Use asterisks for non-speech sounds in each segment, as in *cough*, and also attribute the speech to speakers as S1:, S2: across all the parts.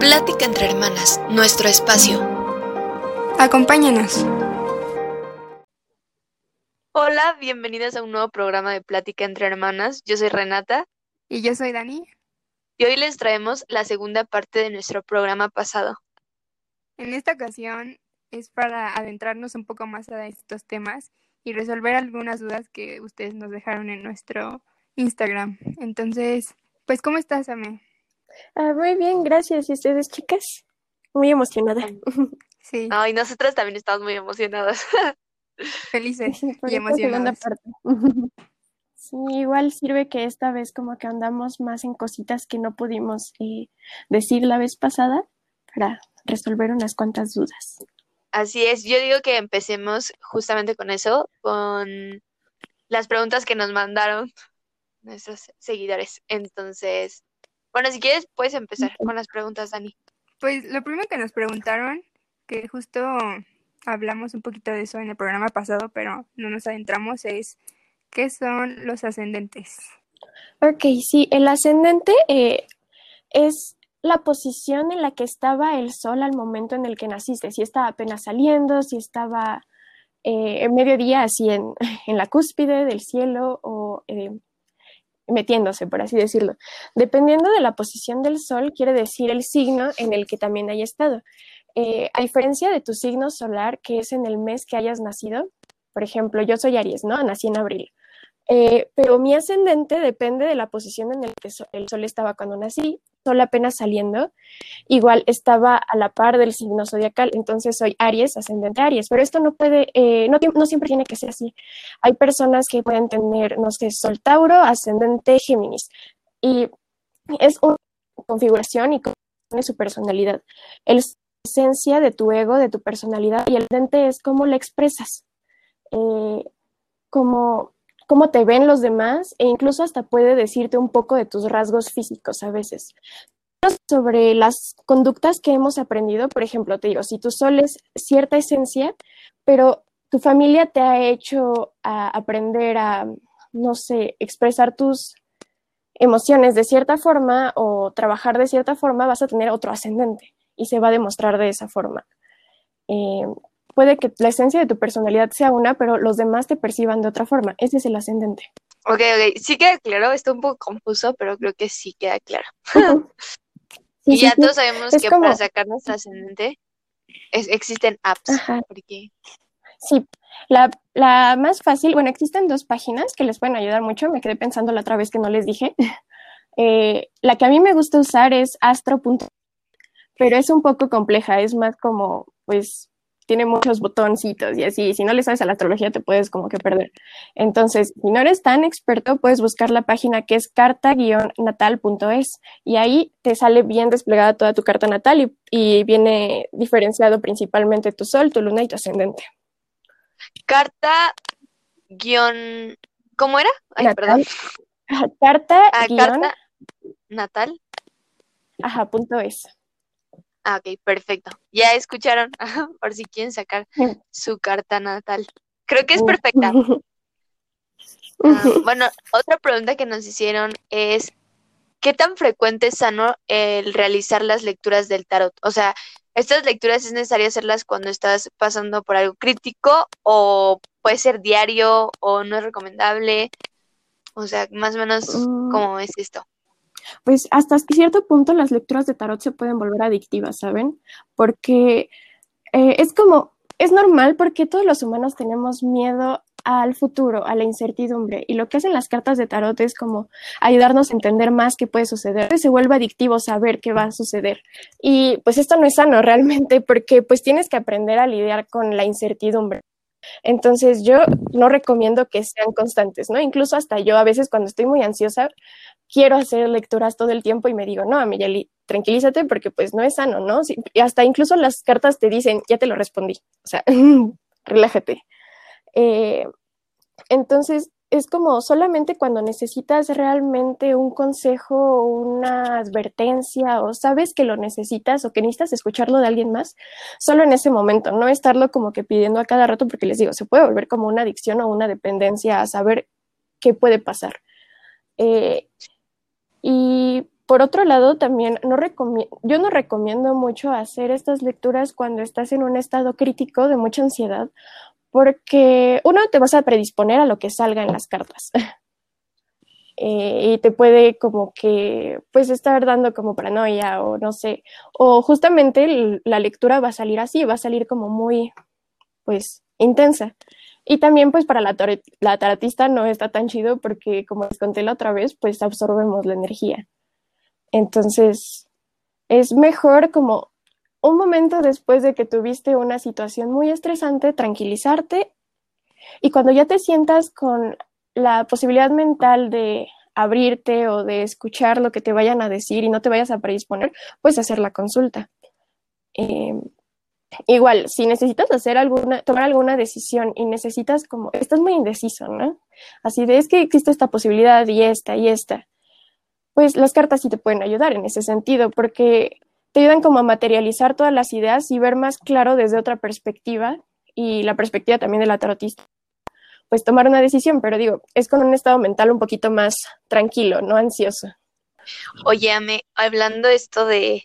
S1: Plática entre hermanas, nuestro espacio.
S2: Acompáñanos.
S3: Hola, bienvenidas a un nuevo programa de Plática entre hermanas. Yo soy Renata
S2: Y yo soy Dani.
S3: y hoy les traemos la segunda parte de nuestro programa pasado.
S2: En esta ocasión es para adentrarnos un poco más a estos temas y resolver algunas dudas que ustedes nos dejaron en nuestro Instagram. Entonces, pues, ¿cómo estás, Ame?
S4: Ah, muy bien, gracias. ¿Y ustedes, chicas? Muy emocionada. *laughs*
S2: Sí,
S3: Ay, nosotras también estamos muy emocionadas. *laughs*
S2: felices y emocionadas.
S4: parte. *laughs* Sí, igual sirve que esta vez como que andamos más en cositas que no pudimos eh, decir la vez pasada para resolver unas cuantas dudas.
S3: Así es, yo digo que empecemos justamente con eso, con las preguntas que nos mandaron nuestros seguidores. Entonces, bueno, si quieres, puedes empezar con las preguntas, Dani.
S2: Pues lo primero que nos preguntaron, que justo hablamos un poquito de eso en el programa pasado, pero no nos adentramos, es ¿qué son los ascendentes?
S4: Ok, sí, el ascendente eh, es la posición en la que estaba el sol al momento en el que naciste, si estaba apenas saliendo, si estaba eh, en mediodía así en, *laughs* en la cúspide del cielo o eh, metiéndose, por así decirlo. Dependiendo de la posición del sol, quiere decir el signo en el que también haya estado. Eh, a diferencia de tu signo solar, que es en el mes que hayas nacido, por ejemplo, yo soy Aries, ¿no? Nací en abril. Eh, pero mi ascendente depende de la posición en la que el sol estaba cuando nací, sol apenas saliendo, igual estaba a la par del signo zodiacal, entonces soy Aries, ascendente Aries, pero esto no puede, eh, no, siempre tiene que ser así. Hay personas que pueden tener, no sé, sol Tauro, ascendente Géminis, y es una configuración y compone su personalidad. El esencia de tu ego, de tu personalidad, y el ascendente es cómo la expresas. Eh, como cómo te ven los demás e incluso hasta puede decirte un poco de tus rasgos físicos a veces. Sobre las conductas que hemos aprendido, por ejemplo, te digo, si tu sol es cierta esencia, pero tu familia te ha hecho a aprender a, no sé, expresar tus emociones de cierta forma o trabajar de cierta forma, vas a tener otro ascendente y se va a demostrar de esa forma. Eh, puede que la esencia de tu personalidad sea una, pero los demás te perciban de otra forma. Ese es el ascendente.
S3: Ok, ok, sí queda claro, está un poco confuso, pero creo que sí queda claro. *laughs*
S4: Sí,
S3: Y
S4: sí,
S3: ya
S4: sí.
S3: todos sabemos
S4: Es
S3: que
S4: como-
S3: para sacar nuestro ascendente es- existen apps,
S4: Ajá.
S3: porque
S4: Sí, la, la más fácil, bueno, existen dos páginas que les pueden ayudar mucho. Me quedé pensando la otra vez que no les dije. *laughs* Eh, la que a mí me gusta usar es astro.com, pero es un poco compleja, es más como, pues, tiene muchos botoncitos y así. Si no le sabes a la astrología, te puedes como que perder. Entonces, si no eres tan experto, puedes buscar la página que es carta-natal.es y ahí te sale bien desplegada toda tu carta natal y, y viene diferenciado principalmente tu sol, tu luna y tu ascendente.
S3: carta guion, ¿cómo era? Ay,
S4: Natal.
S3: perdón.
S4: Carta,
S3: Ah,
S4: guion,
S3: carta natal.
S4: ajá, punto es.
S3: Ah, ok, perfecto. Ya escucharon, *laughs* por si quieren sacar su carta natal. Creo que es perfecta. *laughs* Ah, bueno, otra pregunta que nos hicieron es, ¿qué tan frecuente es sano el realizar las lecturas del tarot? O sea, ¿estas lecturas es necesario hacerlas cuando estás pasando por algo crítico o puede ser diario o no es recomendable? O sea, más o menos,
S4: Mm.
S3: ¿cómo es esto?
S4: Pues hasta cierto punto las lecturas de tarot se pueden volver adictivas, ¿saben? Porque eh, es como, es normal porque todos los humanos tenemos miedo al futuro, a la incertidumbre. Y lo que hacen las cartas de tarot es como ayudarnos a entender más qué puede suceder. Se vuelve adictivo saber qué va a suceder. Y pues esto no es sano realmente *laughs* porque pues tienes que aprender a lidiar con la incertidumbre. Entonces yo no recomiendo que sean constantes, ¿no? Incluso hasta yo a veces cuando estoy muy ansiosa quiero hacer lecturas todo el tiempo y me digo, no, Amiyali, tranquilízate porque pues no es sano, ¿no? Y hasta incluso las cartas te dicen, ya te lo respondí, o sea, *laughs* relájate. Eh, entonces, es como solamente cuando necesitas realmente un consejo una advertencia o sabes que lo necesitas o que necesitas escucharlo de alguien más, solo en ese momento, no estarlo como que pidiendo a cada rato porque les digo, se puede volver como una adicción o una dependencia a saber qué puede pasar. Eh, y por otro lado, también no yo no recomiendo mucho hacer estas lecturas cuando estás en un estado crítico de mucha ansiedad, porque uno te vas a predisponer a lo que salga en las cartas. *laughs* Eh, y te puede como que pues estar dando como paranoia o no sé, o justamente la lectura va a salir así, va a salir como muy pues intensa. Y también pues para la, la tarotista no está tan chido porque como les conté la otra vez, pues absorbemos la energía. Entonces, es mejor como un momento después de que tuviste una situación muy estresante, tranquilizarte y cuando ya te sientas con la posibilidad mental de abrirte o de escuchar lo que te vayan a decir y no te vayas a predisponer, pues hacer la consulta. Em, igual, si necesitas hacer alguna, tomar alguna decisión y necesitas como, estás muy indeciso, ¿no? Así de es que existe esta posibilidad y esta y esta pues las cartas sí te pueden ayudar en ese sentido, porque te ayudan como a materializar todas las ideas y ver más claro desde otra perspectiva y la perspectiva también de la tarotista, pues tomar una decisión, pero digo, es con un estado mental un poquito más tranquilo, no ansioso.
S3: Oye, hablando esto de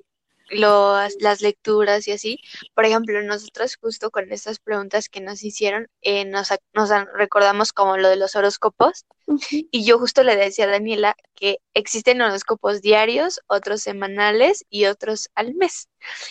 S3: las lecturas y así. Por ejemplo, nosotros justo con estas preguntas que nos hicieron, eh, nos, nos recordamos como lo de los horóscopos. Y yo justo le decía a Daniela que existen horóscopos diarios, otros semanales y otros al mes.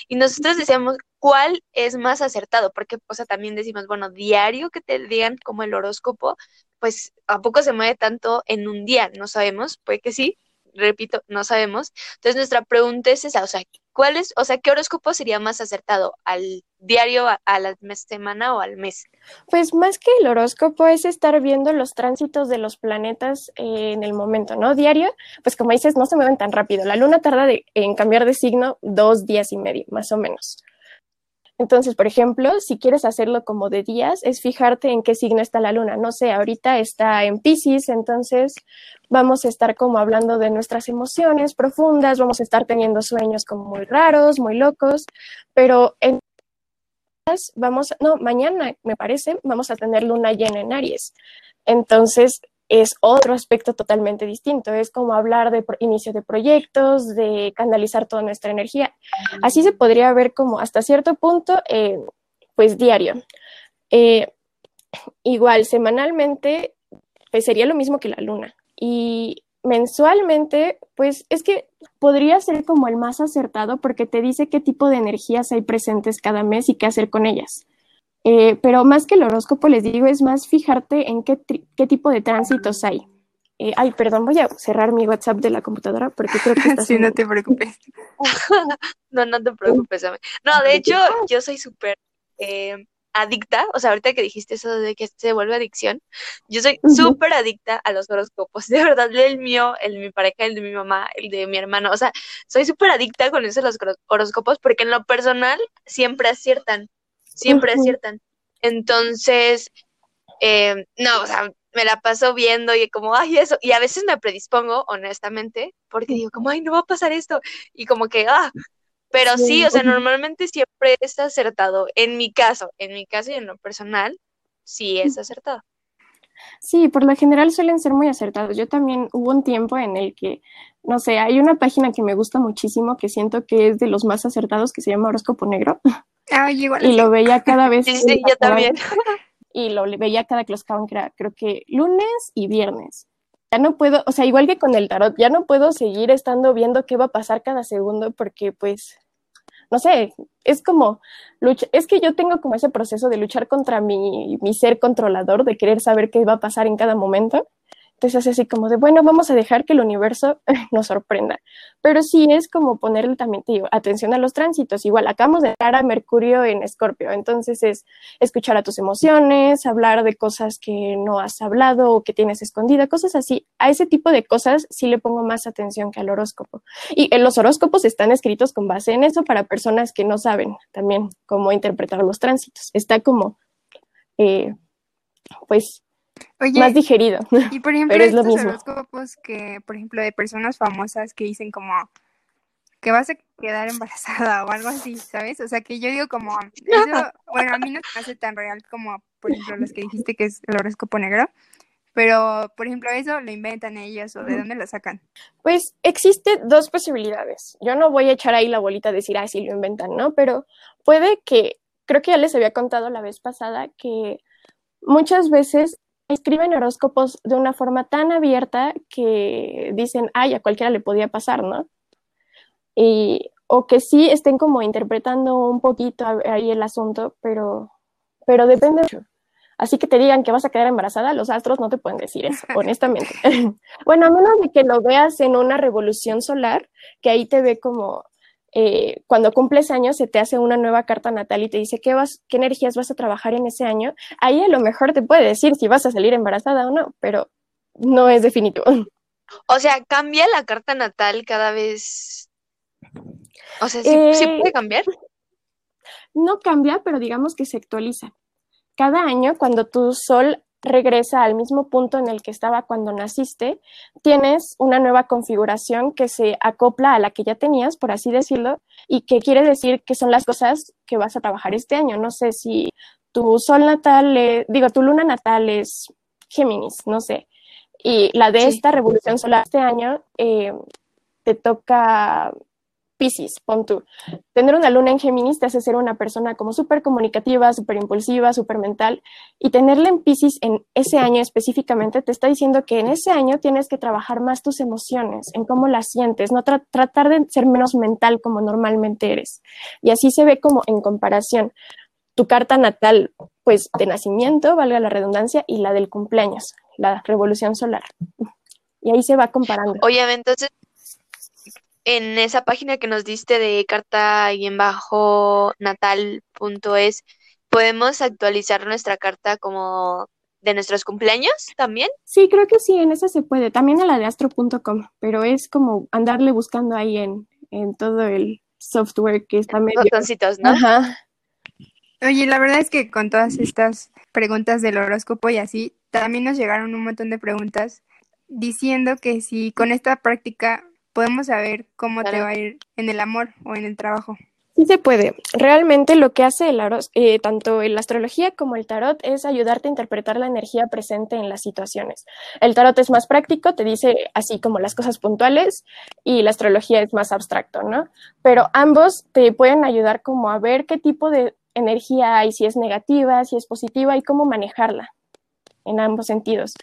S3: Y nosotros decíamos, ¿cuál es más acertado? Porque, o sea, también decimos, bueno, diario que te digan como el horóscopo, pues a poco se mueve tanto en un día, no sabemos, puede que sí, repito, no sabemos. Entonces nuestra pregunta es esa, o sea, ¿cuál es, o sea, qué horóscopo sería más acertado? ¿Al diario, a, la semana o al mes?
S4: Pues más que el horóscopo es estar viendo los tránsitos de los planetas eh, en el momento, ¿no? Diario, pues como dices, no se mueven tan rápido. La luna tarda en cambiar de signo dos días y medio, más o menos. Entonces, por ejemplo, si quieres hacerlo como de días, es fijarte en qué signo está la luna. No sé, ahorita está en Pisces, entonces vamos a estar como hablando de nuestras emociones profundas, vamos a estar teniendo sueños como muy raros, muy locos, pero en vamos, no, mañana me parece, vamos a tener luna llena en Aries. Entonces, es otro aspecto totalmente distinto. Es como hablar de inicio de proyectos, de canalizar toda nuestra energía. Así se podría ver como hasta cierto punto, eh, pues diario. Eh, igual, semanalmente, pues sería lo mismo que la luna. Y mensualmente, pues es que podría ser como el más acertado porque te dice qué tipo de energías hay presentes cada mes y qué hacer con ellas. Eh, pero más que el horóscopo, les digo, es más fijarte en qué, qué tipo de tránsitos hay. Eh, ay, perdón, voy a cerrar mi WhatsApp de la computadora porque creo que *laughs* está...
S2: sí, no te preocupes. *laughs*
S3: no, no te preocupes. No, de hecho, yo soy súper eh, adicta, o sea, ahorita que dijiste eso de que se vuelve adicción, yo soy súper adicta a los horóscopos, *laughs* de verdad, el mío, el de mi pareja, el de mi mamá, el de mi hermano, o sea, soy súper adicta con eso de los horóscopos porque en lo personal siempre aciertan, siempre aciertan. Entonces, eh, no, o sea, me la paso viendo y como, ay, eso, y a veces me predispongo, honestamente, porque digo, como, ay, no va a pasar esto, y como que, ah, pero sí, o sea, normalmente siempre es acertado, en mi caso, en mi caso y en lo personal, sí es acertado.
S4: Sí, por lo general suelen ser muy acertados. Yo también hubo un tiempo en el que, no sé, hay una página que me gusta muchísimo, que siento que es de los más acertados, que se llama Horóscopo Negro. Y lo veía cada vez.
S3: Sí, yo también.
S4: Y lo veía cada que los que era, creo que lunes y viernes. Ya no puedo, o sea, igual que con el tarot, ya no puedo seguir estando viendo qué va a pasar cada segundo porque pues no sé, es como lucha, es que yo tengo como ese proceso de luchar contra mi, mi ser controlador, de querer saber qué va a pasar en cada momento. Entonces es así como de, bueno, vamos a dejar que el universo *laughs* nos sorprenda. Pero sí es como ponerle también, atención a los tránsitos. Igual, acabamos de dar a Mercurio en Escorpio. Entonces es escuchar a tus emociones, hablar de cosas que no has hablado o que tienes escondida, cosas así. A ese tipo de cosas sí le pongo más atención que al horóscopo. Y en los horóscopos están escritos con base en eso para personas que no saben también cómo interpretar los tránsitos. Está como, eh, pues, más digerido.
S2: Y por *laughs* ejemplo, estos horóscopos que, por ejemplo, de personas famosas que dicen como que vas a quedar embarazada *laughs* o algo así, ¿sabes? O sea, que yo digo como, eso, *laughs* bueno, a mí no me hace tan real como, por ejemplo, los que dijiste que es el horóscopo negro, Pero, por ejemplo, eso lo inventan ellos o de dónde lo sacan.
S4: Pues existe dos posibilidades. Yo no voy a echar ahí la bolita de decir, ah, sí lo inventan, ¿no? Pero puede que, creo que ya les había contado la vez pasada que muchas veces escriben horóscopos de una forma tan abierta que dicen, ay, a cualquiera le podía pasar, ¿no? Y, o que sí estén como interpretando un poquito ahí el asunto, pero, pero depende mucho. Así que te digan que vas a quedar embarazada, los astros no te pueden decir eso, *laughs* honestamente. *laughs* bueno, a menos de que lo veas en una revolución solar, que ahí te ve como eh, cuando cumples años se te hace una nueva carta natal y te dice qué, vas, qué energías vas a trabajar en ese año, ahí a lo mejor te puede decir si vas a salir embarazada o no, pero no es definitivo.
S3: O sea, ¿cambia la carta natal cada vez? O sea, ¿sí, puede eh, cambiar?
S4: No cambia, pero digamos que se actualiza cada año, cuando tu sol regresa al mismo punto en el que estaba cuando naciste, tienes una nueva configuración que se acopla a la que ya tenías, por así decirlo, y que quiere decir que son las cosas que vas a trabajar este año. No sé si tu sol natal, digo, tu luna natal es Géminis, no sé, y la de esta revolución solar este año eh, te toca Pisces, pon tú. Tener una luna en Géminis te hace ser una persona como súper comunicativa, súper impulsiva, súper mental. Y tenerla en Pisces en ese año específicamente te está diciendo que en ese año tienes que trabajar más tus emociones, en cómo las sientes, no tratar de ser menos mental como normalmente eres. Y así se ve como en comparación tu carta natal, pues de nacimiento, valga la redundancia, y la del cumpleaños, la revolución solar. Y ahí se va comparando.
S3: Oye, entonces en esa página que nos diste de carta y en bajo natal.es, ¿podemos actualizar nuestra carta como de nuestros cumpleaños también?
S4: Sí, creo que sí, en esa se puede. También en la de astro.com, pero es como andarle buscando ahí en, en todo el software que está medio...
S3: Botoncitos, ¿no?
S4: Ajá.
S2: Oye, la verdad es que con todas estas preguntas del horóscopo y así, también nos llegaron un montón de preguntas diciendo que si con esta práctica podemos saber cómo te va a ir en el amor o en el trabajo.
S4: Sí se puede. Realmente lo que hace el eh, tanto la astrología como el tarot es ayudarte a interpretar la energía presente en las situaciones. El tarot es más práctico, te dice así como las cosas puntuales y la astrología es más abstracto, ¿no? Pero ambos te pueden ayudar como a ver qué tipo de energía hay, si es negativa, si es positiva y cómo manejarla en ambos sentidos.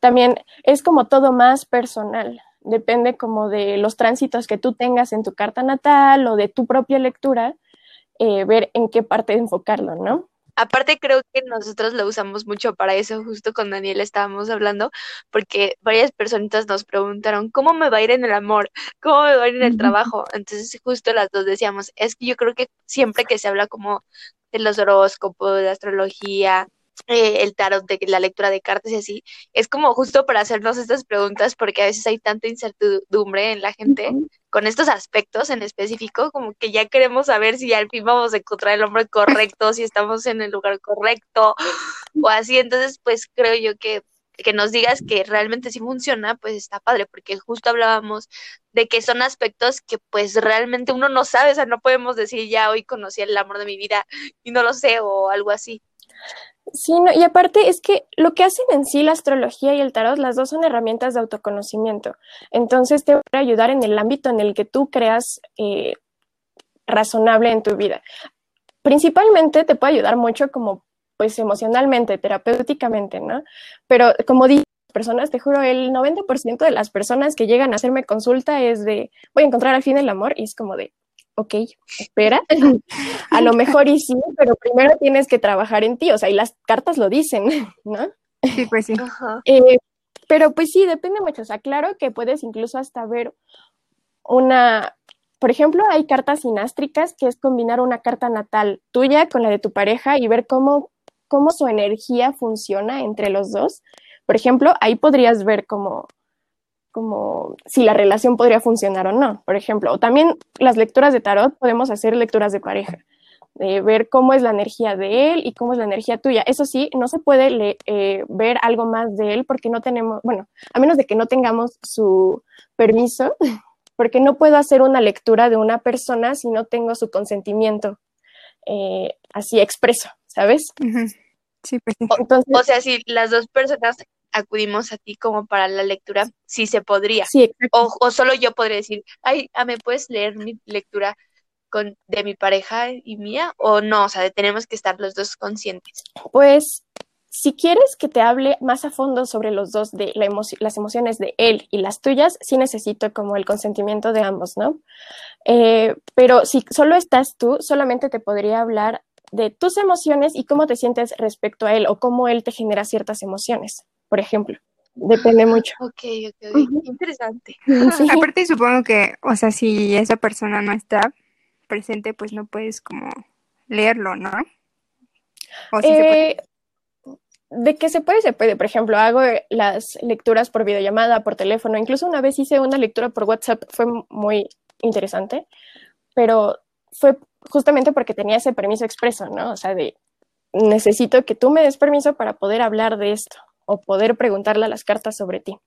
S4: También es como todo más personal depende como de los tránsitos que tú tengas en tu carta natal o de tu propia lectura, eh, ver en qué parte enfocarlo, ¿no?
S3: Aparte creo que nosotros lo usamos mucho para eso, justo con Daniel estábamos hablando, porque varias personitas nos preguntaron, ¿cómo me va a ir en el amor? ¿Cómo me va a ir en el trabajo? Entonces justo las dos decíamos, es que yo creo que siempre que se habla como de los horóscopos, de astrología, eh, el tarot, de la lectura de cartas y así, es como justo para hacernos estas preguntas porque a veces hay tanta incertidumbre en la gente con estos aspectos en específico, como que ya queremos saber si al fin vamos a encontrar el hombre correcto, si estamos en el lugar correcto o así, entonces pues creo yo que que nos digas que realmente sí funciona, pues está padre, porque justo hablábamos de que son aspectos que pues realmente uno no sabe, o sea, no podemos decir ya hoy conocí el amor de mi vida y no lo sé o algo así.
S4: Sí, y aparte es que lo que hacen en sí la astrología y el tarot, las dos son herramientas de autoconocimiento. Entonces te va a ayudar en el ámbito en el que tú creas eh, razonable en tu vida. Principalmente te puede ayudar mucho como pues emocionalmente, terapéuticamente, ¿no? Pero como las personas, te juro, el 90% de las personas que llegan a hacerme consulta es de, voy a encontrar al fin el amor y es como de, ok, espera, a lo mejor y sí, pero primero tienes que trabajar en ti, o sea, y las cartas lo dicen, *laughs* ¿no?
S2: Sí, pues sí.
S4: Eh, pero pues sí, depende mucho, o sea, claro que puedes incluso hasta ver una, por ejemplo, hay cartas sinástricas que es combinar una carta natal tuya con la de tu pareja y ver cómo, cómo su energía funciona entre los dos. Por ejemplo, ahí podrías ver cómo como si la relación podría funcionar o no, por ejemplo. O también las lecturas de tarot podemos hacer lecturas de pareja, de ver cómo es la energía de él y cómo es la energía tuya. Eso sí, no se puede eh, ver algo más de él porque no tenemos, bueno, a menos de que no tengamos su permiso, *laughs* porque no puedo hacer una lectura de una persona si no tengo su consentimiento eh, así expreso, ¿sabes?
S2: Sí, pues
S3: o sea, si las dos personas acudimos a ti como para la lectura, si se podría.
S4: Sí.
S3: O, o solo yo podría decir, ay, ah, ¿me puedes leer mi lectura con, de mi pareja y mía? O no, o sea, tenemos que estar los dos conscientes.
S4: Pues si quieres que te hable más a fondo sobre los dos de la las emociones de él y las tuyas, sí necesito como el consentimiento de ambos, ¿no? Eh, pero si solo estás tú, solamente te podría hablar de tus emociones y cómo te sientes respecto a él o cómo él te genera ciertas emociones, por ejemplo. Depende mucho. *laughs*
S3: Ok, ok, ok.
S4: Ujú.
S3: Interesante.
S4: Sí. *laughs*
S2: Aparte supongo que, o sea, si esa persona no está presente, pues no puedes como leerlo, ¿no? O sí se puede.
S4: Eh, de que se puede, se puede. Por ejemplo, hago las lecturas por videollamada, por teléfono. Incluso una vez hice una lectura por WhatsApp, fue muy interesante, pero fue justamente porque tenía ese permiso expreso, ¿no? O sea, de necesito que tú me des permiso para poder hablar de esto o poder preguntarle a las cartas sobre ti.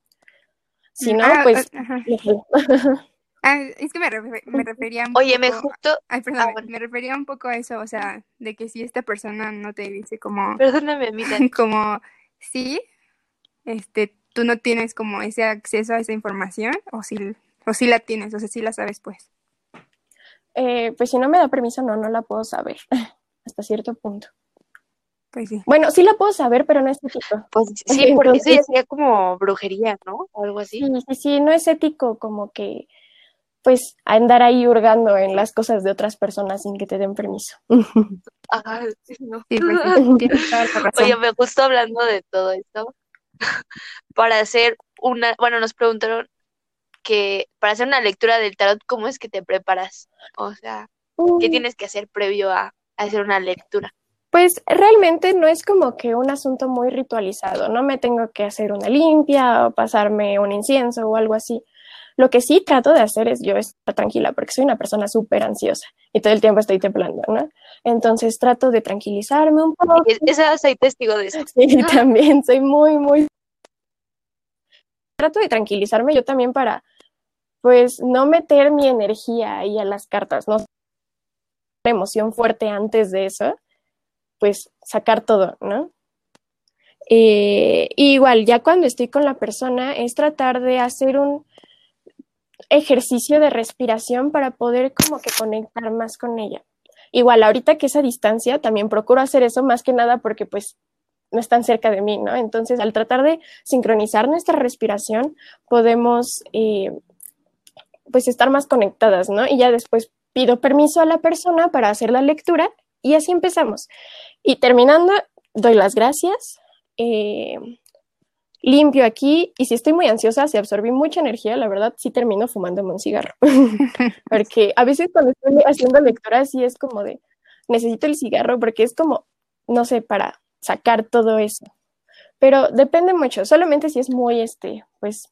S4: Si no,
S2: Ah,
S4: pues...
S2: ah. *laughs* Ah, es que me, refe- me refería un
S3: Oye, me justo,
S2: Ay, perdón,
S3: ah, bueno.
S2: me refería un poco a eso, o sea, de que si esta persona no te dice como,
S3: perdóname, amiga. *laughs*
S2: como, sí, este, tú no tienes como ese acceso a esa información, o si, o si la tienes, o sea, si la sabes, pues.
S4: Eh, pues si no me da permiso, no, no la puedo saber *laughs* hasta cierto punto.
S2: Pues sí.
S4: Bueno, sí la puedo saber, pero no es ético. *laughs*
S3: Pues sí, porque eso ya sería como brujería, ¿no? O algo así.
S4: Sí, sí, sí, no es ético como que, pues, andar ahí hurgando en las cosas de otras personas sin que te den permiso. *laughs*
S3: Ajá, sí, no.
S2: Sí, pues sí, tienes toda la *laughs* razón.
S3: Oye, me gustó hablando de todo esto. Para hacer una, bueno, nos preguntaron que para hacer una lectura del tarot, ¿cómo es que te preparas? O sea, ¿qué
S4: Mm,
S3: tienes que hacer previo a hacer una lectura?
S4: Pues realmente no es como que un asunto muy ritualizado, no me tengo que hacer una limpia o pasarme un incienso o algo así. Lo que sí trato de hacer es yo estar tranquila porque soy una persona súper ansiosa y todo el tiempo estoy temblando, ¿no? Entonces trato de tranquilizarme un poco.
S3: Es- Esa soy testigo de eso.
S4: Sí, *laughs* también soy muy, muy... Trato de tranquilizarme yo también para, pues, no meter mi energía ahí a las cartas, ¿no? La emoción fuerte antes de eso, pues, sacar todo, ¿no? Eh, igual, ya cuando estoy con la persona, es tratar de hacer un ejercicio de respiración para poder como que conectar más con ella. Igual, ahorita que es a distancia, también procuro hacer eso más que nada porque pues no están cerca de mí, ¿no? Entonces, al tratar de sincronizar nuestra respiración, podemos eh, pues estar más conectadas, ¿no? Y ya después pido permiso a la persona para hacer la lectura y así empezamos. Y terminando, doy las gracias, eh, limpio aquí y si estoy muy ansiosa, si absorbí mucha energía, la verdad sí termino fumándome un cigarro. *laughs* porque a veces cuando estoy haciendo lectura sí es como de, necesito el cigarro porque es como, no sé, para sacar todo eso. Pero depende mucho, solamente si es muy, este, pues,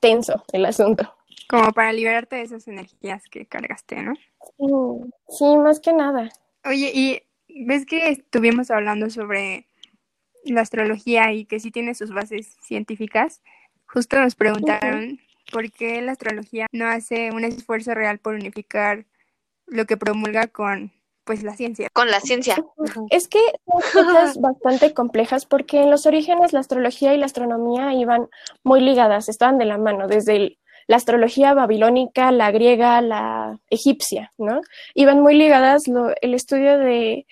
S4: tenso el asunto.
S2: Como para liberarte de esas energías que cargaste, ¿no?
S4: Mm, Sí, más que nada.
S2: Oye, y ves que estuvimos hablando sobre la astrología y que sí tiene sus bases científicas. Justo nos preguntaron por qué la astrología no hace un esfuerzo real por unificar lo que promulga con pues la ciencia.
S3: Con la ciencia.
S4: Es que son *laughs* cosas bastante complejas porque en los orígenes la astrología y la astronomía iban muy ligadas, estaban de la mano, desde el- la astrología babilónica, la griega, la egipcia, ¿no? Iban muy ligadas el estudio de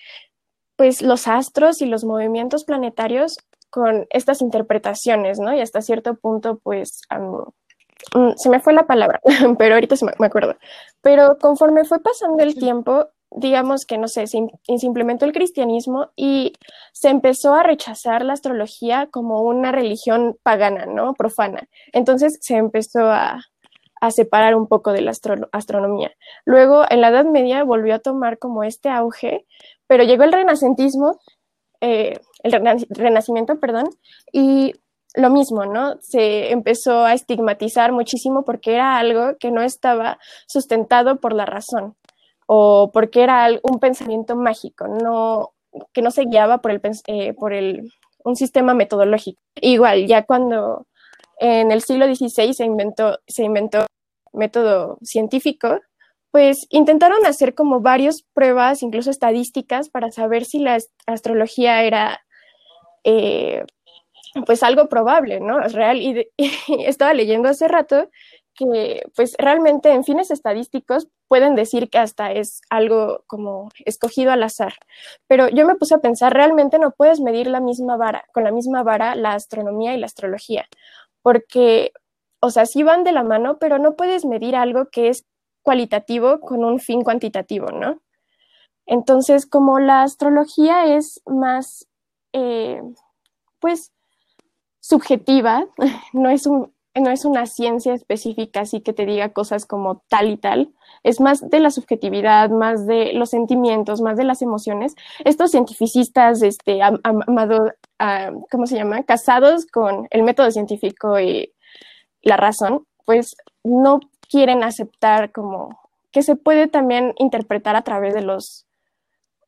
S4: pues los astros y los movimientos planetarios con estas interpretaciones, ¿no? Y hasta cierto punto, pues, mm, se me fue la palabra, *laughs* pero ahorita me, acuerdo. Pero conforme fue pasando el tiempo, digamos que, no sé, se, se implementó el cristianismo y se empezó a rechazar la astrología como una religión pagana, ¿no? Profana. Entonces se empezó a, a separar un poco de la astro- astronomía. Luego, en la Edad Media, volvió a tomar como este auge, pero llegó el renacentismo, eh, el rena- renacimiento, perdón, y lo mismo, ¿no? Se empezó a estigmatizar muchísimo porque era algo que no estaba sustentado por la razón o porque era un pensamiento mágico, no, que no se guiaba por, el, eh, por el, un sistema metodológico. Igual, ya cuando en el siglo XVI se inventó, se inventó método científico, pues intentaron hacer como varias pruebas, incluso estadísticas, para saber si la astrología era eh, pues algo probable, ¿no? Es real. Y, *laughs* y estaba leyendo hace rato que pues realmente en fines estadísticos pueden decir que hasta es algo como escogido al azar. Pero yo me puse a pensar, realmente no puedes medir la misma vara, con la misma vara la astronomía y la astrología, porque, o sea, sí van de la mano, pero no puedes medir algo que es cualitativo con un fin cuantitativo, ¿no? Entonces, como la astrología es más, eh, pues, subjetiva, *laughs* no es un, no es una ciencia específica así que te diga cosas como tal y tal, es más de la subjetividad, más de los sentimientos, más de las emociones. Estos cientificistas, este, amado, ¿cómo se llama? Casados con el método científico y la razón, pues no quieren aceptar como que se puede también interpretar a través de los,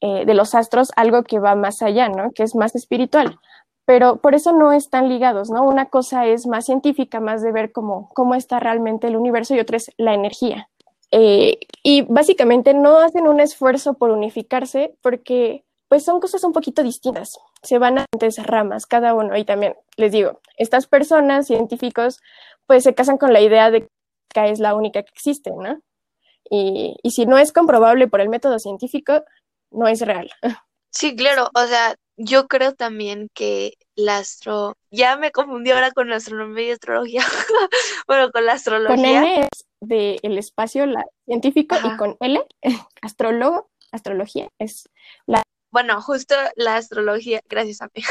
S4: eh, de los astros algo que va más allá, ¿no? Que es más espiritual pero por eso no están ligados, ¿no? Una cosa es más científica, más de ver cómo, cómo está realmente el universo y otra es la energía. Eh, y básicamente no hacen un esfuerzo por unificarse porque pues son cosas un poquito distintas, se van a diferentes ramas cada uno y también les digo, estas personas científicos pues se casan con la idea de que es la única que existe, ¿no? Y, y si no es comprobable por el método científico, no es real. *laughs*
S3: Sí, claro, o sea, yo creo también que la astro... Ya me confundí ahora con la astronomía y astrología. *laughs* bueno, con la astrología.
S4: Con N es del espacio la, científico y con L, *laughs* astrólogo, astrología, es la...
S3: Bueno, justo la astrología, gracias a mí,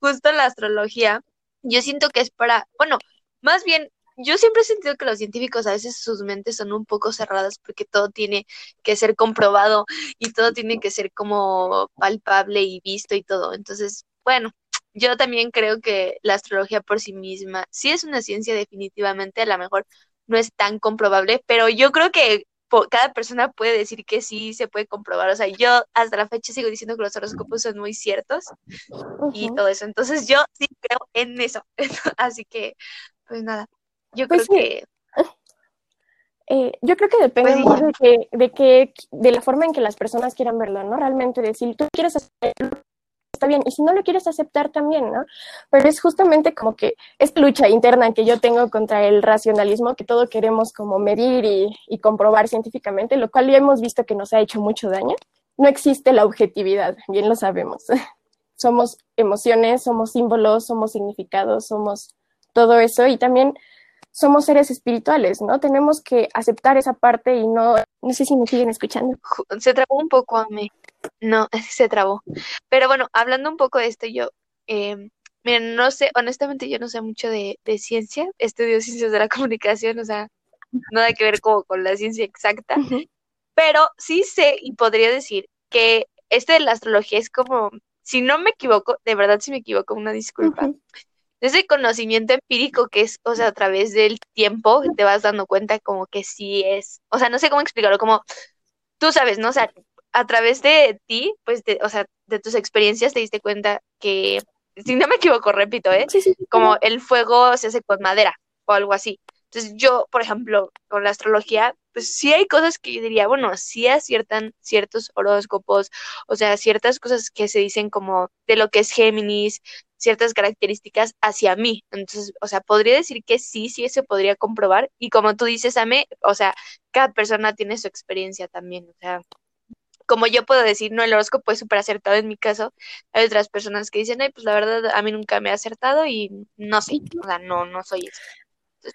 S3: justo la astrología, yo siento que es para, bueno, más bien yo siempre he sentido que los científicos a veces sus mentes son un poco cerradas porque todo tiene que ser comprobado y todo tiene que ser como palpable y visto y todo. Entonces, bueno, yo también creo que la astrología por sí misma sí es una ciencia definitivamente, a lo mejor no es tan comprobable, pero yo creo que cada persona puede decir que sí se puede comprobar. O sea, yo hasta la fecha sigo diciendo que los horóscopos son muy ciertos y todo eso. Entonces yo sí creo en eso. *laughs* Así que, pues nada. Yo pues creo que...
S4: Eh, yo creo que depende pues mucho de que, de que, de la forma en que las personas quieran verlo, ¿no? Realmente decir, tú quieres hacerlo, está bien, y si no lo quieres aceptar también, ¿no? Pero es justamente como que esta lucha interna que yo tengo contra el racionalismo, que todo queremos como medir y, y comprobar científicamente, lo cual ya hemos visto que nos ha hecho mucho daño. No existe la objetividad, bien lo sabemos. *laughs* somos emociones, somos símbolos, somos significados, somos todo eso, y también somos seres espirituales, ¿no? Tenemos que aceptar esa parte y no, no sé si me siguen escuchando.
S3: Se trabó un poco a mí, no, *laughs* se trabó. Pero bueno, hablando un poco de esto, yo, eh, miren, no sé, honestamente yo no sé mucho de, de ciencia, estudio ciencias de la *laughs* comunicación, o sea, nada que ver como con la ciencia exacta, pero sí sé y podría decir que este de la astrología es como, si no me equivoco, de verdad si me equivoco, una disculpa ese conocimiento empírico que es, o sea, a través del tiempo te vas dando cuenta como que sí es, o sea, no sé cómo explicarlo, como tú sabes, ¿no? O sea, a través de ti, pues, o sea, de tus experiencias te diste cuenta que, si no me equivoco, repito, ¿eh? como el fuego se hace con madera o algo así. Entonces yo, por ejemplo, con la astrología, pues sí hay cosas que yo diría, bueno, sí aciertan ciertos horóscopos, o sea, ciertas cosas que se dicen como de lo que es Géminis, ciertas características hacia mí. Entonces, o sea, podría decir que sí, sí se podría comprobar. Y como tú dices, Ame, o sea, cada persona tiene su experiencia también. O sea, como yo puedo decir, no, el horóscopo es súper acertado en mi caso, hay otras personas que dicen, ay, pues la verdad a mí nunca me ha acertado y no sé, o sea, no, no soy eso.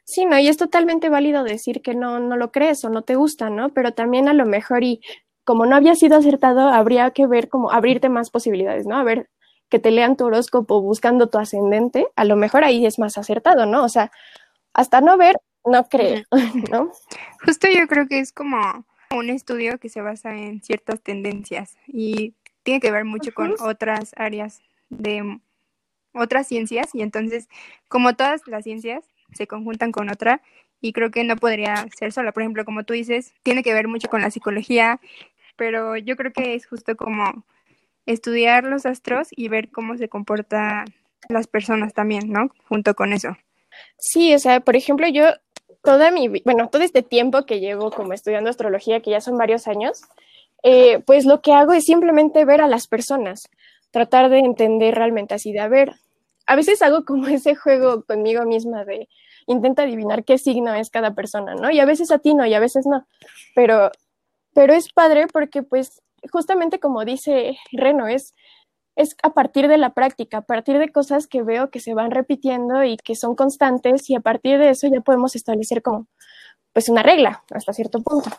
S4: Sí, no, y es totalmente válido decir que no, no lo crees o no te gusta, ¿no? Pero también a lo mejor y como no había sido acertado, habría que ver como abrirte más posibilidades, ¿no? A ver, que te lean tu horóscopo buscando tu ascendente, a lo mejor ahí es más acertado, ¿no? O sea, hasta no ver, no creo, *laughs* ¿no?
S2: Justo yo creo que es como un estudio que se basa en ciertas tendencias y tiene que ver mucho con otras áreas de otras ciencias y entonces como todas las ciencias se conjuntan con otra y creo que no podría ser sola. Por ejemplo, como tú dices, tiene que ver mucho con la psicología, pero yo creo que es justo como estudiar los astros y ver cómo se comportan las personas también, ¿no? Junto con eso.
S4: Sí, o sea, por ejemplo, yo toda mi, bueno, todo este tiempo que llevo como estudiando astrología, que ya son varios años, eh, pues lo que hago es simplemente ver a las personas, tratar de entender realmente así, de a ver, a veces hago como *laughs* ese juego conmigo misma de intenta adivinar qué signo es cada persona, ¿no? Y a veces atino y a veces no, pero, pero es padre porque pues justamente como dice Reno, es, es a partir de la práctica, a partir de cosas que veo que se van repitiendo y que son constantes y a partir de eso ya podemos establecer como pues una regla hasta cierto punto.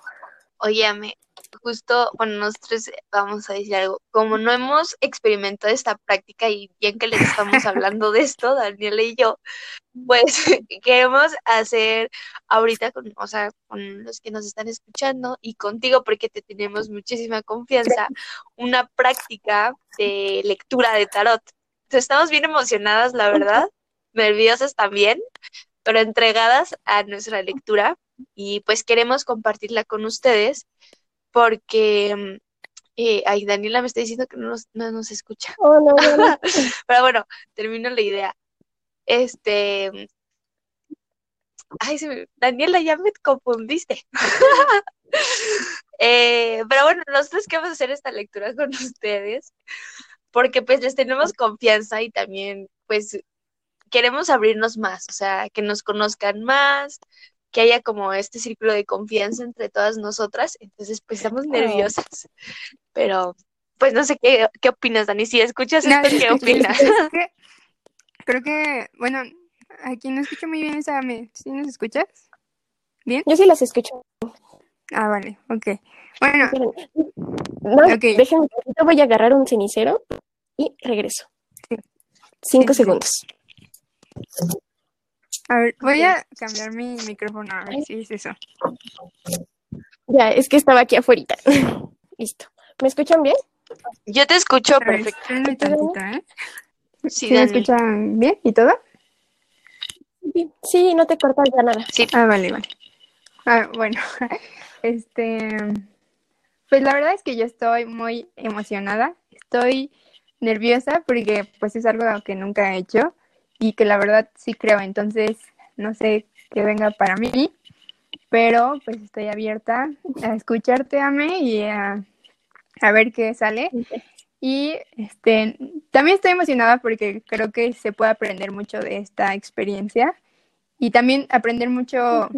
S3: Óyame, justo, bueno, nosotros vamos a decir algo, como no hemos experimentado esta práctica y bien que les estamos hablando de esto, Daniela y yo, pues *laughs* queremos hacer ahorita con, o sea, con los que nos están escuchando y contigo porque te tenemos muchísima confianza, una práctica de lectura de tarot. Estamos bien emocionadas, la verdad, nerviosas también, pero entregadas a nuestra lectura y pues queremos compartirla con ustedes porque, eh, ay, Daniela me está diciendo que no nos, no nos escucha.
S4: Oh, no, *laughs* no.
S3: Pero bueno, termino la idea. Este, ay, se me- Daniela, ya me confundiste. *laughs* Eh, pero bueno, nosotros queremos hacer esta lectura con ustedes porque pues les tenemos confianza y también pues queremos abrirnos más, o sea, que nos conozcan más, que haya como este círculo de confianza entre todas nosotras. Entonces, pues estamos nerviosas. Pero, pues no sé qué, qué opinas, Dani. Si escuchas
S2: No,
S3: esto, ¿qué opinas?
S2: es que creo que, bueno, aquí no escucho muy bien esa, ¿me, ¿sí nos escuchas? ¿Bien?
S4: Yo sí las escucho.
S2: Ah, vale, ok. Bueno.
S4: No,
S2: Ok.
S4: déjenme, ahorita voy a agarrar un cenicero y regreso.
S2: Sí.
S4: Cinco
S2: Sí, sí, sí.
S4: segundos.
S2: A ver, voy a cambiar mi micrófono a ver si es eso.
S4: Ya, es que estaba aquí afuera. *laughs* Listo. ¿Me escuchan bien?
S3: Yo te escucho perfecto.
S2: tantito, ¿eh?
S3: Sí,
S2: ¿Sí me escuchan bien y todo?
S4: Sí, no te cortas ya nada.
S3: Sí,
S2: Ah, vale, vale. Ah, bueno, *laughs* este, pues la verdad es que yo estoy muy emocionada, estoy nerviosa porque pues es algo que nunca he hecho y que la verdad sí creo, entonces no sé qué venga para mí, pero pues estoy abierta a escucharte, Ame, y a, a ver qué sale. Y este, también estoy emocionada porque creo que se puede aprender mucho de esta experiencia y también aprender mucho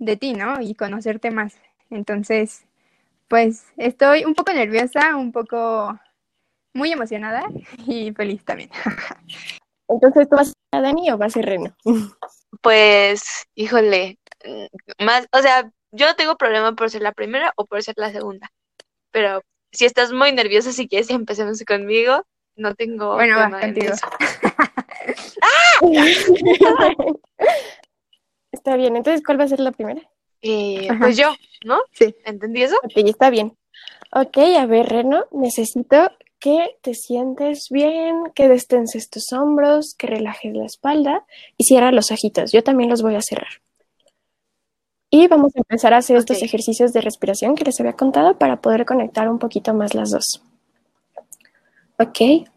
S2: de ti, ¿no? Y conocerte más. Entonces, pues estoy un poco nerviosa, un poco muy emocionada *laughs* y feliz también.
S4: Entonces, ¿tú vas a Dani o vas a ser Reno?
S3: pues, híjole, mm, más, o sea, yo no tengo problema por ser la primera o por ser la segunda, pero si estás muy nerviosa, si quieres, empecemos conmigo. No tengo
S2: Bueno, va,
S3: en
S2: contigo.
S3: eso. *laughs* *laughs*
S4: Está bien. Entonces, ¿cuál va a ser la primera?
S3: Eh, pues yo, ¿no?
S2: Sí.
S3: ¿Entendí eso?
S4: Ok, está bien. Ok, a ver, Reno, necesito que te sientes bien, que destenses tus hombros, que relajes la espalda y cierra los ojitos. Yo también los voy a cerrar. Y vamos a empezar a hacer estos ejercicios de respiración que les había contado para poder conectar un poquito más las dos. Ok.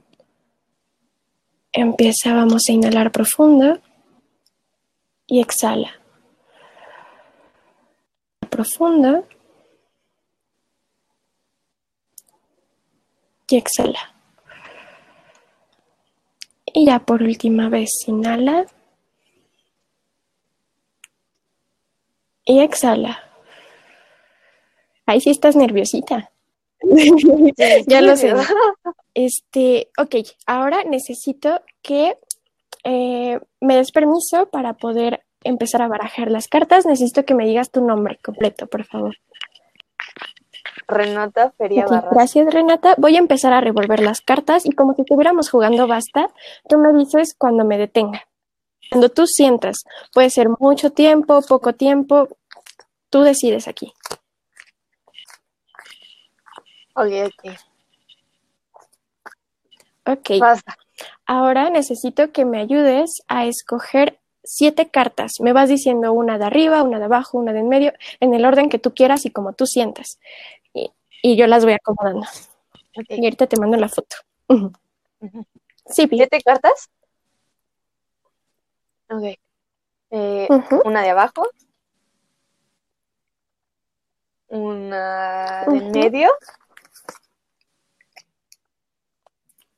S4: Empieza, vamos a inhalar profundo y exhala. Profundo. Y exhala. Y ya por última vez, inhala y exhala. Ahí sí estás nerviosita. *laughs* ya lo sé. Este, ok, ahora necesito que eh, me des permiso para poder empezar a barajar las cartas. Necesito que me digas tu nombre completo, por favor.
S3: Renata Feria
S4: Ok,
S3: Barra.
S4: Gracias, Renata. Voy a empezar a revolver las cartas y como si estuviéramos jugando basta, tú me dices cuando me detenga. Cuando tú sientas, puede ser mucho tiempo, poco tiempo, tú decides aquí.
S3: Ok, ok.
S4: Ok,
S3: Basta.
S4: ahora necesito que me ayudes a escoger siete cartas. Me vas diciendo una de arriba, una de abajo, una de en medio, en el orden que tú quieras y como tú sientas. Y, y yo las voy acomodando. Y ahorita te mando la foto. Sí.
S3: ¿Siete cartas? Ok. Eh, una de abajo. Una de en
S4: Ujú.
S3: medio.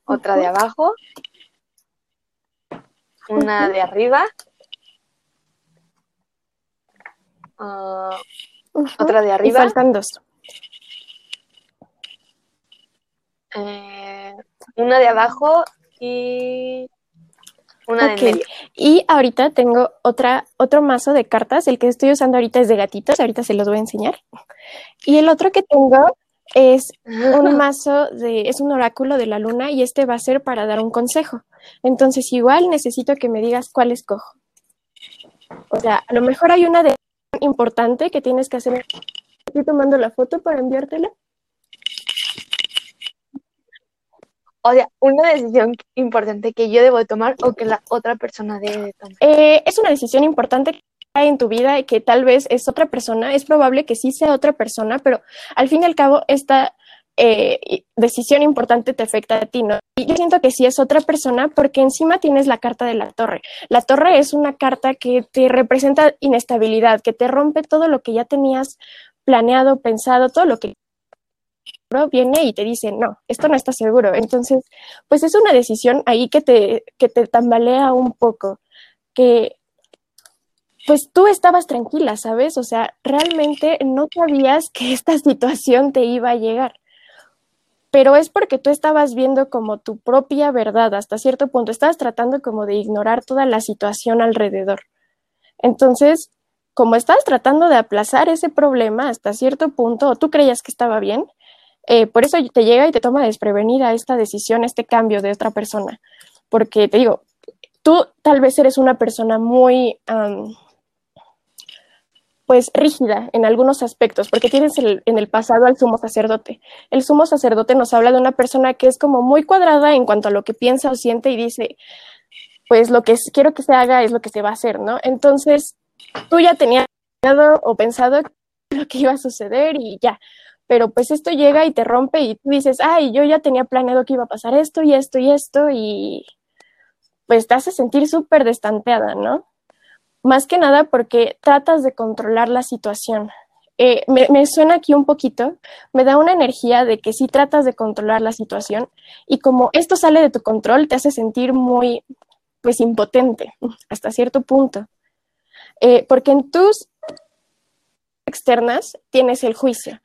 S3: Otra de abajo. una de arriba, ah, otra de
S4: Y
S3: arriba,
S4: faltan dos.
S3: Eh, una de abajo y una de en medio.
S4: Y ahorita tengo otra, otro mazo de cartas. El que estoy usando ahorita es de gatitos. Ahorita se los voy a enseñar. Y el otro que tengo es un *laughs* mazo de, es un oráculo de la luna y este va a ser para dar un consejo. Entonces, igual necesito que me digas cuál escojo. O sea, a lo mejor hay una de importante que tienes que hacer. Estoy tomando la foto para enviártela.
S3: O sea, una decisión importante que yo debo tomar o que la otra persona debe tomar.
S4: Eh, es una decisión importante que en tu vida y que tal vez es otra persona, es probable que sí sea otra persona, pero al fin y al cabo esta eh, decisión importante te afecta a ti, ¿no? Y yo siento que sí es otra persona porque encima tienes la carta de la torre. La torre es una carta que te representa inestabilidad, que te rompe todo lo que ya tenías planeado, pensado, todo lo que viene y te dice, no, esto no está seguro. Entonces, pues es una decisión ahí que te, que te tambalea un poco, que pues tú estabas tranquila, ¿sabes? O sea, realmente no sabías que *laughs* esta situación te iba a llegar. Pero es porque tú estabas viendo como tu propia verdad hasta cierto punto, estabas tratando como de ignorar toda la situación alrededor. Entonces, como estabas tratando de aplazar ese problema hasta cierto punto, o tú creías que estaba bien, eh, por eso te llega y te toma desprevenida esta decisión, este cambio de otra persona. Porque te digo, tú tal vez eres una persona muy, um, pues, rígida en algunos aspectos, porque tienes el, en el pasado al sumo sacerdote. El sumo sacerdote nos habla de una persona que es como muy cuadrada en cuanto a lo que piensa o siente y dice, pues lo que quiero que se haga es lo que se va a hacer, ¿no? Entonces, tú ya tenías o pensado *laughs* lo que iba a suceder y ya, pero pues esto llega y te rompe y tú dices, ay, yo ya tenía planeado que iba a pasar esto y esto y esto y pues te hace sentir súper destanteada, ¿no? Más que nada porque tratas de controlar la situación. Eh, me, me, suena aquí un poquito, me da una energía de que sí tratas de controlar la situación y como esto sale de tu control, te hace sentir muy, pues, impotente *laughs* hasta cierto punto. Eh, porque en tus externas tienes el juicio.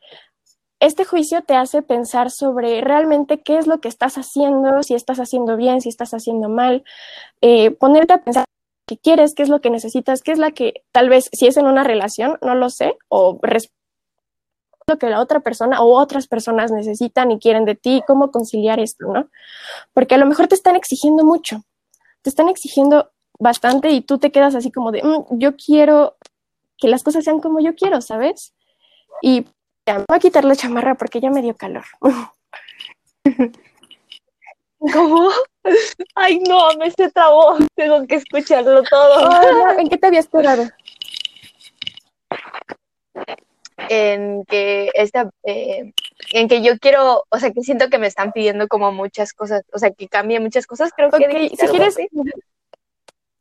S4: Este juicio te hace pensar sobre realmente qué es lo que estás haciendo, si estás haciendo bien, si estás haciendo mal, eh, ponerte a pensar qué quieres, qué es lo que necesitas, qué es la que tal vez si es en una relación, no lo sé, o lo que la otra persona o otras personas necesitan y quieren de ti, cómo conciliar esto, ¿no? Porque a lo mejor te están exigiendo mucho, te están exigiendo bastante y tú te quedas así como de, mmm, yo quiero que las cosas sean como yo quiero, ¿sabes? Y voy a quitar la chamarra porque ya me dio calor. *laughs*
S3: ¿Cómo? Ay, no, me se trabó. Tengo que escucharlo todo.
S4: Oh, no. ¿En qué te habías quedado?
S3: En que esta, eh, en que yo quiero, o sea, que siento que me están pidiendo como muchas cosas, o sea, que cambie muchas cosas, creo que.
S4: Si quieres. Así.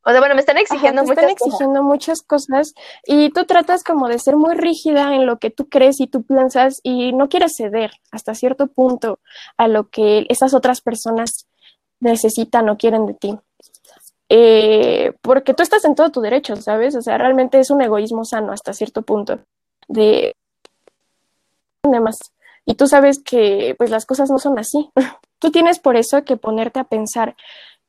S3: O sea, bueno, me están exigiendo
S4: Ajá,
S3: muchas
S4: están exigiendo
S3: cosas.
S4: muchas cosas y tú tratas como de ser muy rígida en lo que tú crees y tú piensas y no quieres ceder hasta cierto punto a lo que esas otras personas necesitan o quieren de ti. Eh, porque tú estás en todo tu derecho, ¿sabes? O sea, realmente es un egoísmo sano hasta cierto punto de demás. Y tú sabes que pues las cosas no son así. *laughs* Tú tienes por eso que ponerte a pensar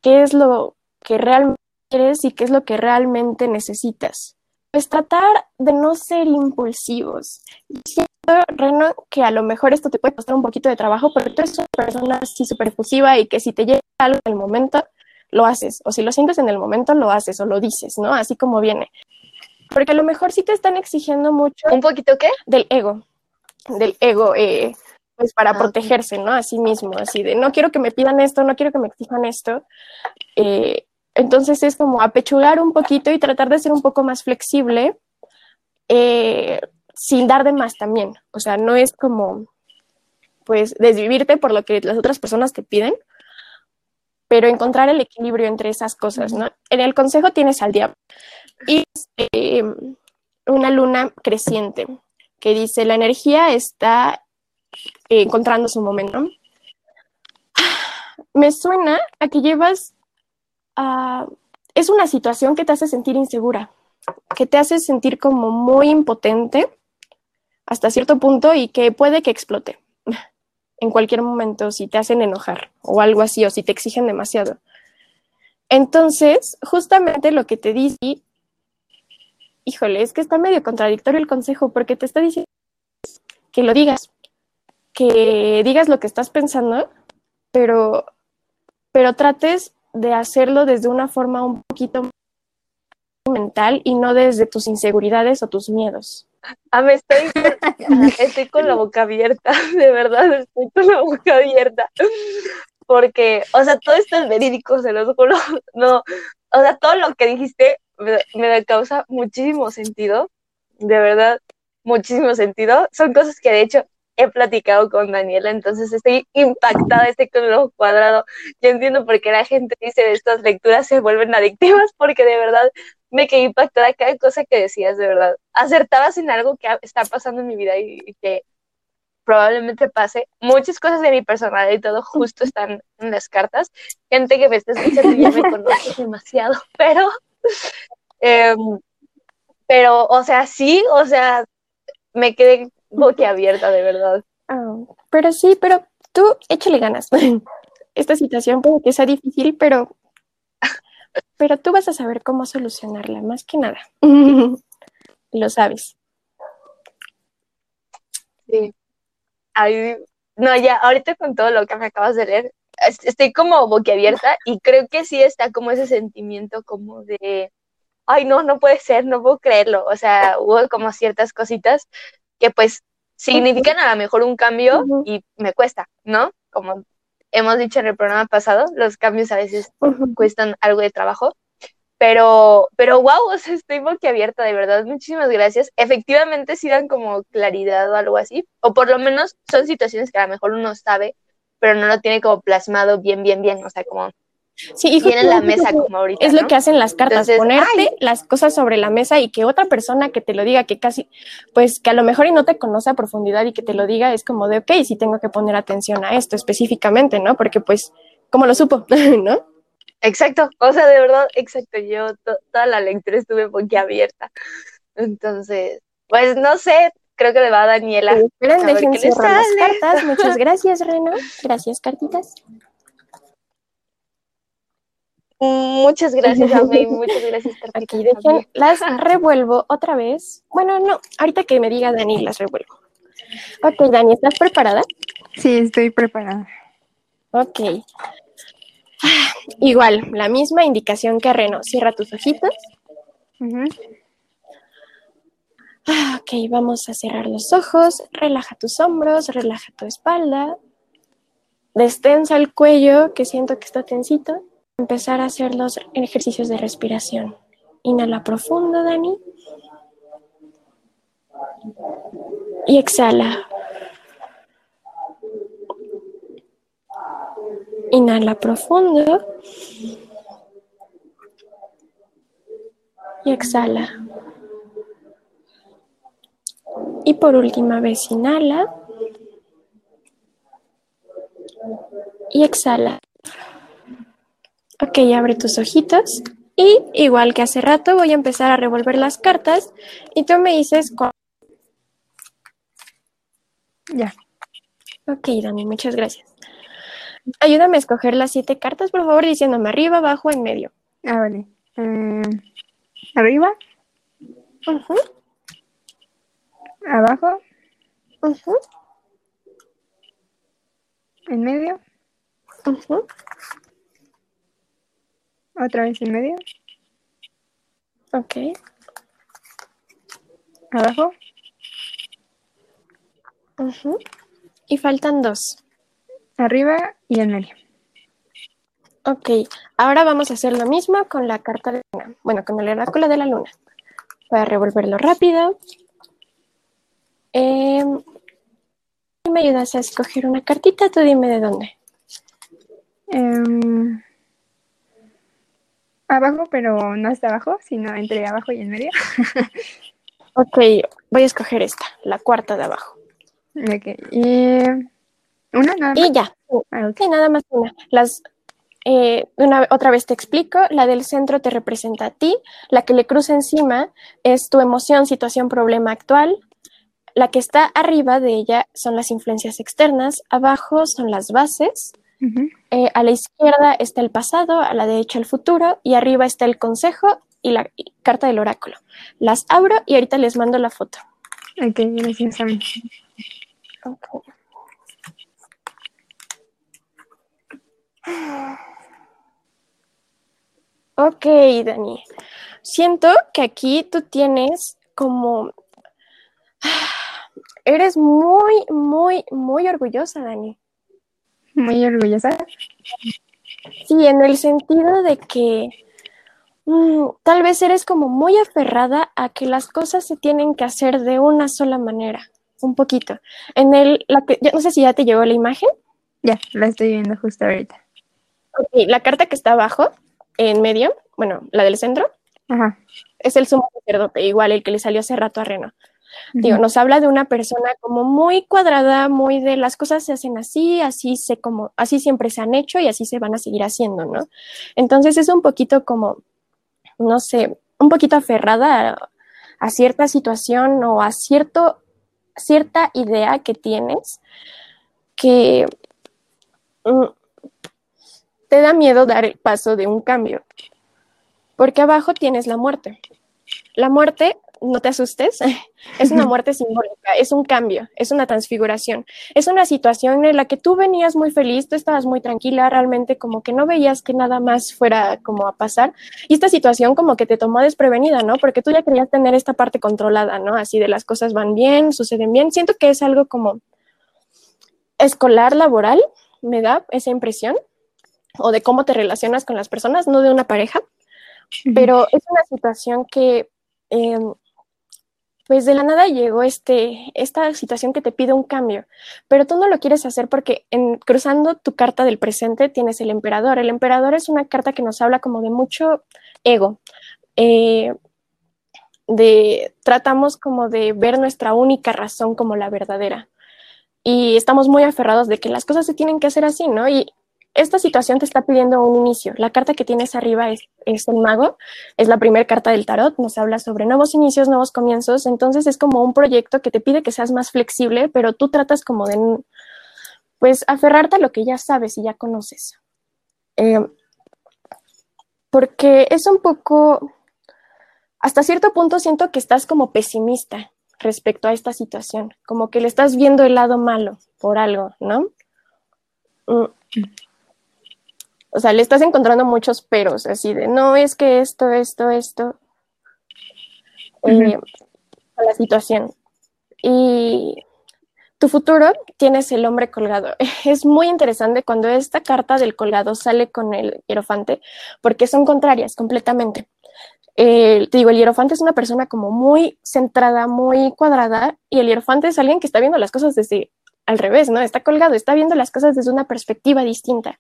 S4: qué es lo que realmente quieres y qué es lo que realmente necesitas. Pues tratar de no ser impulsivos. Siento, Reno, que a lo mejor esto te puede costar un poquito de trabajo, pero tú eres una persona así súper efusiva y que si te llega algo en el momento, lo haces. O si lo sientes en el momento, lo haces o lo dices, ¿no? Así como viene. Porque a lo mejor sí te están exigiendo mucho.
S3: ¿Un poquito qué?
S4: Del ego. Del ego, eh, pues para ah, protegerse, ¿no? A sí mismo, así de no quiero que me pidan esto, no quiero que me exijan esto. Eh, entonces es como apechugar un poquito y tratar de ser un poco más flexible eh, sin dar de más también. O sea, no es como, pues, desvivirte por lo que las otras personas te piden, pero encontrar el equilibrio entre esas cosas, ¿no? En el consejo tienes al diablo y eh, una luna creciente que dice, la energía está encontrando su momento. Me suena a que llevas Uh, es una situación que te hace sentir insegura, que te hace sentir como muy impotente hasta cierto punto y que puede que explote *laughs* en cualquier momento si te hacen enojar o algo así o si te exigen demasiado. Entonces, justamente lo que te dice, híjole, es que está medio contradictorio el consejo porque te está diciendo que lo digas, que digas lo que estás pensando, pero, pero trates de hacerlo desde una forma un poquito mental y no desde tus inseguridades o tus miedos.
S3: Ah, me estoy, estoy con la boca abierta, *laughs* de verdad, estoy con la boca abierta. Porque, o sea, todo esto es verídico, se los juro. *laughs* No, o sea, todo lo que dijiste me, me causa muchísimo sentido, de verdad, muchísimo sentido. Son cosas que de hecho he platicado con Daniela, entonces estoy impactada, estoy con el ojo cuadrado. Yo entiendo por qué la gente dice de estas lecturas se vuelven adictivas, porque de verdad me quedé impactada cada cosa que decías, de verdad. Acertabas en algo que está pasando en mi vida y, que probablemente pase. Muchas cosas de mi personalidad y todo justo están en las cartas. Gente que me está escuchando ya me *laughs* conoce demasiado, *laughs* pero, em, pero, o sea, sí, o sea, me quedé boquiabierta, de verdad.
S4: Ah, pero sí, pero tú échale ganas. *laughs* Esta situación puede que sea difícil, pero, pero tú vas a saber cómo solucionarla, más que nada. *laughs* Lo sabes.
S3: Sí. no, ya, ahorita con todo lo que me acabas de leer, estoy como boquiabierta y creo que sí está como ese sentimiento como de, ay, no, no puede ser, no puedo creerlo. O sea, hubo como ciertas cositas que pues significan a lo mejor un cambio y me cuesta, ¿no? Como hemos dicho en el programa pasado, los cambios a veces cuestan algo de trabajo. Pero, pero wow, *laughs* o sea, estoy boquiabierta, de verdad. Muchísimas gracias. Efectivamente, sí dan como claridad o algo así. O por lo menos son situaciones que a lo mejor uno sabe, pero no lo tiene como plasmado bien, bien, bien. O sea, como
S4: Sí, y
S3: en la mesa como ahorita.
S4: Es lo que hacen las cartas, ponerte las cosas sobre la mesa y que otra persona que te lo diga, que casi, pues que a lo mejor y no te conoce a profundidad y que te lo diga, es como de, ok, sí tengo que poner atención a esto específicamente, ¿no? Porque pues, ¿cómo lo supo? *laughs* ¿No?
S3: Exacto, o sea, de verdad, exacto, yo toda la lectura estuve abierta. Entonces, pues no sé, creo que le va a Daniela.
S4: Esperen, las cartas. *laughs* Muchas gracias, Reno. Gracias, cartitas.
S3: Muchas gracias, *laughs* Ame, muchas gracias,
S4: Aquí dejen, las revuelvo otra vez. Bueno, no, ahorita que me diga Dani, las revuelvo. Ok, Dani, ¿estás preparada?
S2: Sí, estoy preparada.
S4: Ok. Igual, la misma indicación que Reno. Cierra tus ojitos. Ah, ok, vamos a cerrar los ojos. Relaja tus hombros, relaja tu espalda. Destensa el cuello, que siento que está tensito empezar a hacer los ejercicios de respiración. Inhala profundo, Dani. Y exhala. Inhala profundo. Y exhala. Y por última vez inhala. Y exhala. Ok, abre tus ojitos. Y igual que hace rato, voy a empezar a revolver las cartas y tú me dices cuál.
S2: Ya.
S4: Ok, Dani, muchas gracias. Ayúdame a escoger las siete cartas, por favor, diciéndome arriba, abajo, en medio.
S2: Ah, vale. Eh, arriba. Abajo. En medio. Otra vez en medio.
S4: Ok.
S2: Abajo.
S4: Y faltan dos.
S2: Arriba y en medio.
S4: Ok, ahora vamos a hacer lo mismo con la carta de luna. Bueno, con el oráculo de la luna. Voy a revolverlo rápido. Eh, me ayudas a escoger una cartita, tú dime de dónde.
S2: Eh, abajo, pero no hasta abajo, sino entre abajo y en medio. *laughs*
S4: ok, voy a escoger esta, la cuarta de abajo.
S2: Ok, y una nada más.
S4: Y ya. Ah, nada más una. Las, eh, una, otra vez te explico, la del centro te representa a ti, la que le cruza encima es tu emoción, situación, problema actual, la que está arriba de ella son las influencias externas, abajo son las bases, eh, a la izquierda está el pasado, a la derecha el futuro y arriba está el consejo y la carta del oráculo. Las abro y ahorita les mando la foto.
S2: Ok, gracias.
S4: Okay. Ok, Dani. Siento que aquí tú tienes como... *sighs* Eres muy, muy, muy orgullosa, Dani.
S2: Muy orgullosa.
S4: Sí, en el sentido de que mm, tal vez eres como muy aferrada a que las cosas se tienen que hacer de una sola manera, un poquito. En el, la que, yo no sé si ya te llegó la imagen.
S2: Ya, la estoy viendo justo ahorita.
S4: Ok, la carta que está abajo, en medio, bueno, la del centro,
S2: Ajá.
S4: es el sumo sacerdote, igual el que le salió hace rato a Reno. Digo, nos habla de una persona como muy cuadrada, muy de las cosas se hacen así, así se como, así siempre se han hecho y así se van a seguir haciendo, ¿no? Entonces es un poquito como, no sé, un poquito aferrada a, a cierta situación o a cierto, cierta idea que tienes que mm, te da miedo dar el paso de un cambio. Porque abajo tienes la muerte. La muerte, no te asustes, *laughs* es una *laughs* muerte simbólica, es un cambio, es una transfiguración, es una situación en la que tú venías muy feliz, tú estabas muy tranquila, realmente como que no veías que nada más fuera como a pasar, y esta situación como que te tomó desprevenida, ¿no? Porque tú ya querías tener esta parte controlada, ¿no? Así de las cosas van bien, suceden bien. Siento que es algo como escolar, laboral, me da esa impresión, o de cómo te relacionas con las personas, no de una pareja pero es una situación que, eh, pues de la nada llegó este, esta situación que te pide un cambio, pero tú no lo quieres hacer porque en, cruzando tu carta del presente tienes el emperador. El emperador es una carta que nos habla como de mucho ego. Eh, de, tratamos como de ver nuestra única razón como la verdadera. Y estamos muy aferrados de que las cosas se tienen que hacer así, ¿no? Y esta situación te está pidiendo un inicio. La carta que tienes arriba es, es el mago, es la primera carta del tarot, nos habla sobre nuevos inicios, nuevos comienzos, entonces es como un proyecto que te pide que seas más flexible, pero tú tratas como de, pues, aferrarte a lo que ya sabes y ya conoces. Eh, porque es un poco, hasta cierto punto siento que estás como pesimista respecto a esta situación, como que le estás viendo el lado malo por algo, ¿no? Mm. O sea, le estás encontrando muchos peros, así de, no, es que esto, esto, esto, eh, a la situación. Y tu futuro tienes el hombre colgado. *laughs* Es muy interesante cuando esta carta del colgado sale con el hierofante, porque son contrarias completamente. Eh, te digo, el hierofante es una persona como muy centrada, muy cuadrada, y el hierofante es alguien que está viendo las cosas desde al revés, ¿no? Está colgado, está viendo las cosas desde una perspectiva distinta.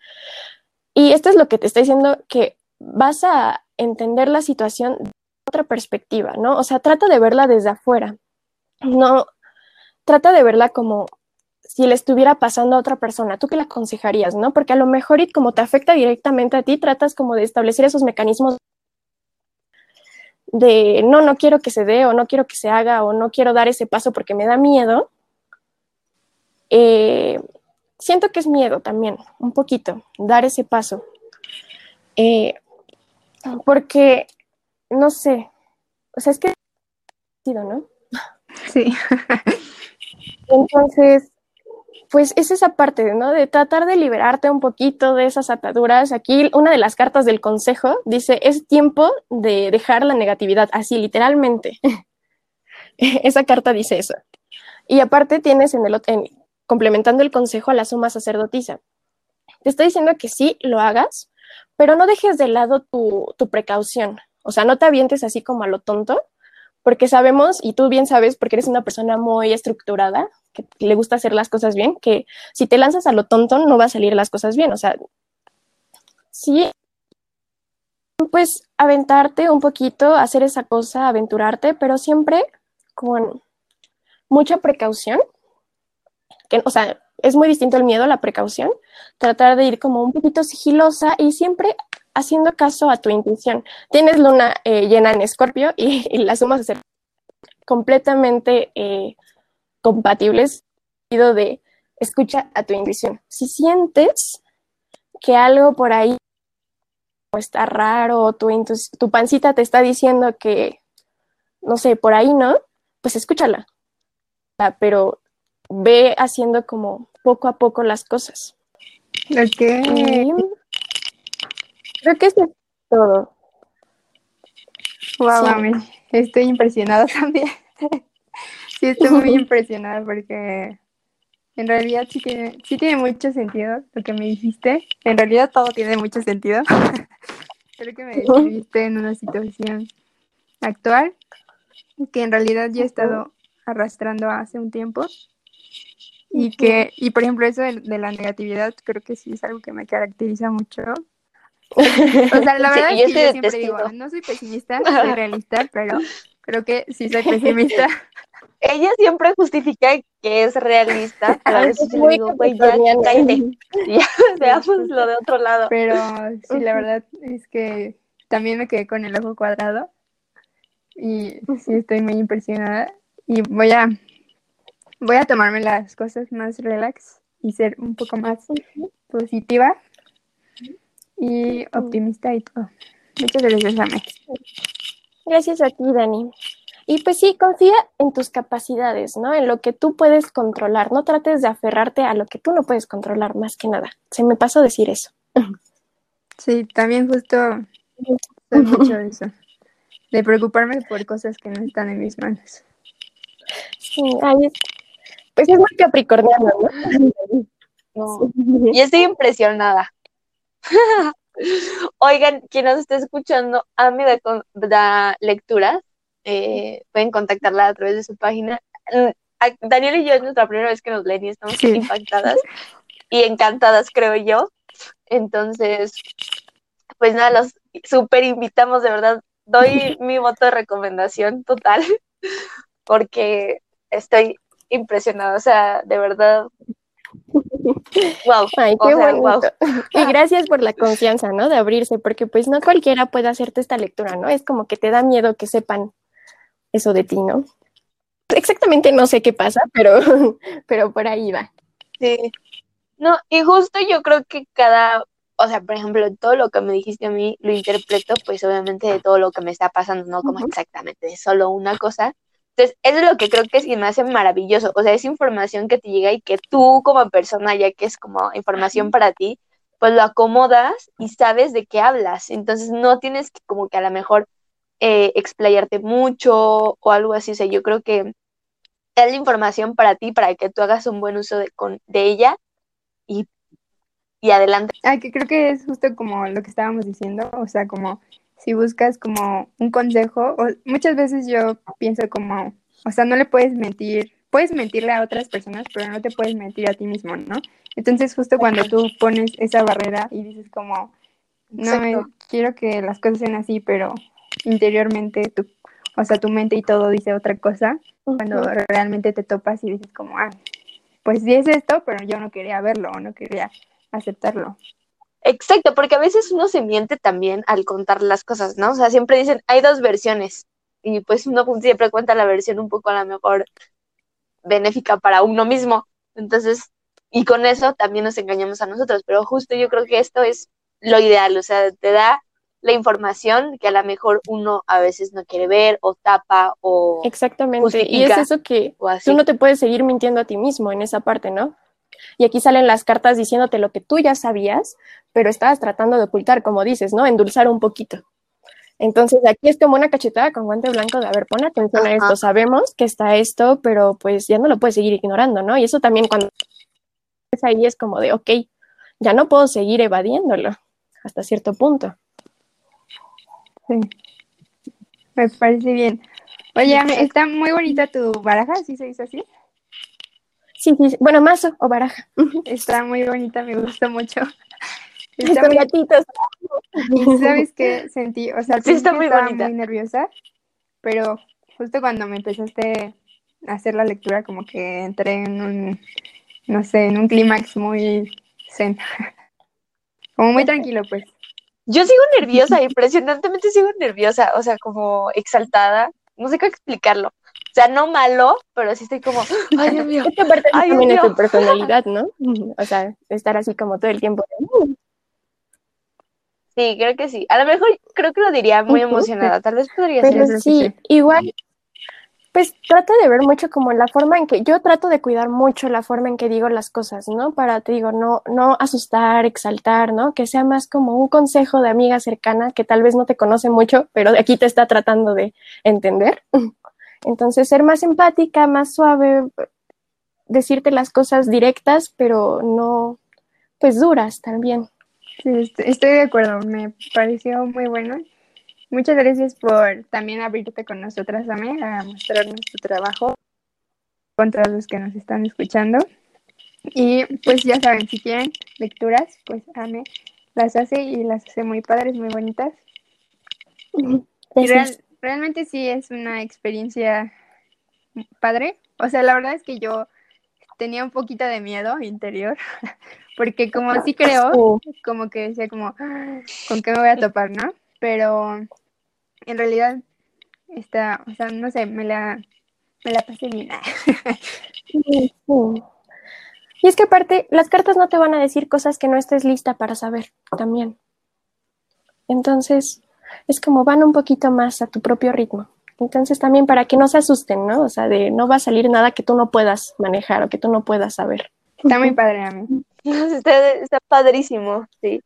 S4: Y esto es lo que te está diciendo que vas a entender la situación de otra perspectiva, ¿no? O sea, trata de verla desde afuera. No, trata de verla como si le estuviera pasando a otra persona. ¿Tú qué le aconsejarías, no? Porque a lo mejor y como te afecta directamente a ti, tratas como de establecer esos mecanismos de no, no quiero que se dé o no quiero que se haga o no quiero dar ese paso porque me da miedo. Eh, siento que es miedo también, un poquito, dar ese paso. Eh, porque, no sé, o sea, es que, ¿no?
S2: Sí.
S4: Entonces, pues es esa parte, ¿no? De tratar de liberarte un poquito de esas ataduras. Aquí una de las cartas del consejo dice, es tiempo de dejar la negatividad, así literalmente. *laughs* esa carta dice eso. Y aparte tienes en el en, complementando el consejo a la suma sacerdotisa. Te estoy diciendo que sí lo hagas, pero no dejes de lado tu, tu, precaución. O sea, no te avientes así como a lo tonto, porque sabemos, y tú bien sabes, porque eres una persona muy estructurada, que le gusta hacer las cosas bien, que si te lanzas a lo tonto no va a salir las cosas bien. O sea, sí, pues aventarte un poquito, hacer esa cosa, aventurarte, pero siempre con mucha precaución o sea, es muy distinto el miedo, la precaución, tratar de ir como un poquito sigilosa y siempre haciendo caso a tu intuición. Tienes luna eh, llena en escorpio y, las sumas ser completamente eh, compatibles, de escucha a tu intuición. Si sientes que algo por ahí está raro, tu, tu pancita te está diciendo que, no sé, por ahí no, pues escúchala. Pero ve haciendo como poco a poco las cosas.
S2: Ok.
S4: creo que eso es todo.
S2: Wow, estoy impresionada *laughs* también. sí, estoy muy *laughs* impresionada porque en realidad sí tiene, sí tiene mucho sentido lo que me dijiste. En realidad todo tiene mucho sentido. *laughs* Creo que me describiste en una situación actual que en realidad ya he estado arrastrando hace un tiempo. Y que, y por ejemplo, eso de, la negatividad creo que sí es algo que me caracteriza mucho. *laughs* O sea, la verdad es que yo siempre digo, no soy pesimista, *laughs* soy realista, pero creo que sí soy pesimista. *laughs*
S3: ella siempre justifica que es realista, a veces digo, güey, ya ya veamos lo de otro lado.
S2: Pero sí, la verdad es que también me quedé con el ojo cuadrado y sí estoy muy impresionada. Y voy a voy a tomarme las cosas más relax y ser un poco más positiva y optimista y todo. Muchas gracias, Ame.
S4: Gracias a ti, Dani. Y pues sí, confía en tus capacidades, ¿no? En lo que tú puedes controlar. No trates de aferrarte a lo que tú no puedes controlar, más que nada. Se me pasó decir eso.
S2: Sí, también justo mucho eso. De preocuparme por cosas que no están en mis manos.
S4: Sí, pues es muy capricorniano,
S3: ¿no? Y estoy impresionada. *laughs* Oigan, quien nos esté escuchando, a mí da lecturas eh, pueden contactarla a través de su página. Mm, Daniel y yo es nuestra primera vez que nos leen y estamos impactadas y encantadas, creo yo. Entonces, pues nada, los súper invitamos, de verdad. Doy *laughs* mi voto de recomendación total *laughs* porque estoy impresionada, o sea, de verdad. *laughs*
S4: Wow. Ay, qué wow. Y gracias por la confianza, ¿no? De abrirse, porque pues no cualquiera puede hacerte esta lectura, ¿no? Es como que te da miedo que sepan eso de ti, ¿no? Exactamente no sé qué pasa, pero, *laughs* pero por ahí va.
S3: Sí. No, y justo yo creo que cada, o sea, por ejemplo, todo lo que me dijiste a mí lo interpreto, pues obviamente de todo lo que me está pasando, no como exactamente de solo una cosa. Entonces, eso es lo que creo que sí me hace maravilloso. O sea, es información que te llega y que tú como persona, ya que es como información para ti, pues lo acomodas y sabes de qué hablas. Entonces, no tienes que como que a lo mejor eh, explayarte mucho o algo así. O sea, yo creo que es la información para ti, para que tú hagas un buen uso de, con, de ella y, y adelante.
S2: Ah, que creo que es justo como lo que estábamos diciendo, o sea, como si buscas como un consejo, o muchas veces yo pienso como, o sea, no le puedes mentir, puedes mentirle a otras personas, pero no te puedes mentir a ti mismo, ¿no? Entonces justo cuando tú pones esa barrera y dices como, no, quiero que las cosas sean así, pero interiormente, tu, o sea, tu mente y todo dice otra cosa, cuando realmente te topas y dices como, ah, pues sí es esto, pero yo no quería verlo o no quería aceptarlo.
S3: Exacto, porque a veces uno se miente también al contar las cosas, ¿no? O sea, siempre dicen, hay dos versiones, y pues uno siempre cuenta la versión un poco a lo mejor benéfica para uno mismo. Entonces, y con eso también nos engañamos a nosotros, pero justo yo creo que esto es lo ideal, o sea, te da la información que a lo mejor uno a veces no quiere ver o tapa o
S4: exactamente y es eso que tú no te puedes seguir mintiendo a ti mismo en esa parte no y aquí salen las cartas diciéndote lo que tú ya sabías pero estabas tratando de ocultar como dices no endulzar un poquito entonces aquí es como una cachetada con guante blanco de a ver pon atención a esto sabemos que está esto pero pues ya no lo puedes seguir ignorando no y eso también cuando es ahí es como de ok ya no puedo seguir evadiéndolo hasta cierto punto
S2: Sí. Me parece bien. Oye, está muy bonita tu baraja, ¿sí se dice así?
S4: Sí, sí, bueno, mazo o baraja.
S2: Está muy bonita, me gusta mucho. *laughs*
S4: Está muy... gatitos.
S2: Y *laughs* sabes qué sentí, o sea, sí, está muy estaba muy nerviosa, pero justo cuando me empezaste a hacer la lectura, como que entré en un, no sé, en un clímax muy zen. *laughs* Como muy tranquilo, pues.
S3: Yo sigo nerviosa, impresionantemente sigo nerviosa, o sea, como exaltada. No sé cómo explicarlo. O sea, no malo, pero sí estoy como, *gasps* ay, Dios mío.
S4: Esta parte
S3: Ay,
S4: también
S3: Dios
S4: es tu personalidad, ¿no? *laughs* O sea, estar así como todo el tiempo.
S3: Sí, creo que sí. A lo mejor creo que lo diría muy emocionada. Tal vez podría
S4: Pero
S3: ser.
S2: sí,
S4: sí,
S2: sí.
S4: igual, pues trato de ver mucho como la forma en que, yo trato de cuidar mucho la forma en que digo las cosas, ¿no? Para, te digo, no, no asustar, exaltar, ¿no? Que sea más como un consejo de amiga cercana que tal vez no te conoce mucho, pero aquí te está tratando de entender. *laughs* Entonces, ser más empática, más suave, decirte las cosas directas, pero no, pues duras también.
S2: Sí, est- estoy de acuerdo, me pareció muy bueno. Muchas gracias por también abrirte con nosotras, Ame, a mostrarnos tu trabajo contra los que nos están escuchando. Y pues ya saben, si quieren lecturas, pues Ame las hace y las hace muy padres, muy bonitas.
S4: Gracias.
S2: Real- realmente sí es una experiencia padre. O sea, la verdad es que yo tenía un poquito de miedo interior, *laughs* porque como sí creo, como que decía como, "Ah, ¿con qué me voy a topar, no? Pero en realidad está, o sea, no sé, me la, me la pasé bien.
S4: Sí, sí. Y es que aparte, las cartas no te van a decir cosas que no estés lista para saber también. Entonces, es como van un poquito más a tu propio ritmo. Entonces, también para que no se asusten, ¿no? O sea, de no va a salir nada que tú no puedas manejar o que tú no puedas saber.
S2: Está muy padre a mí. *laughs*
S3: Está, está padrísimo, sí.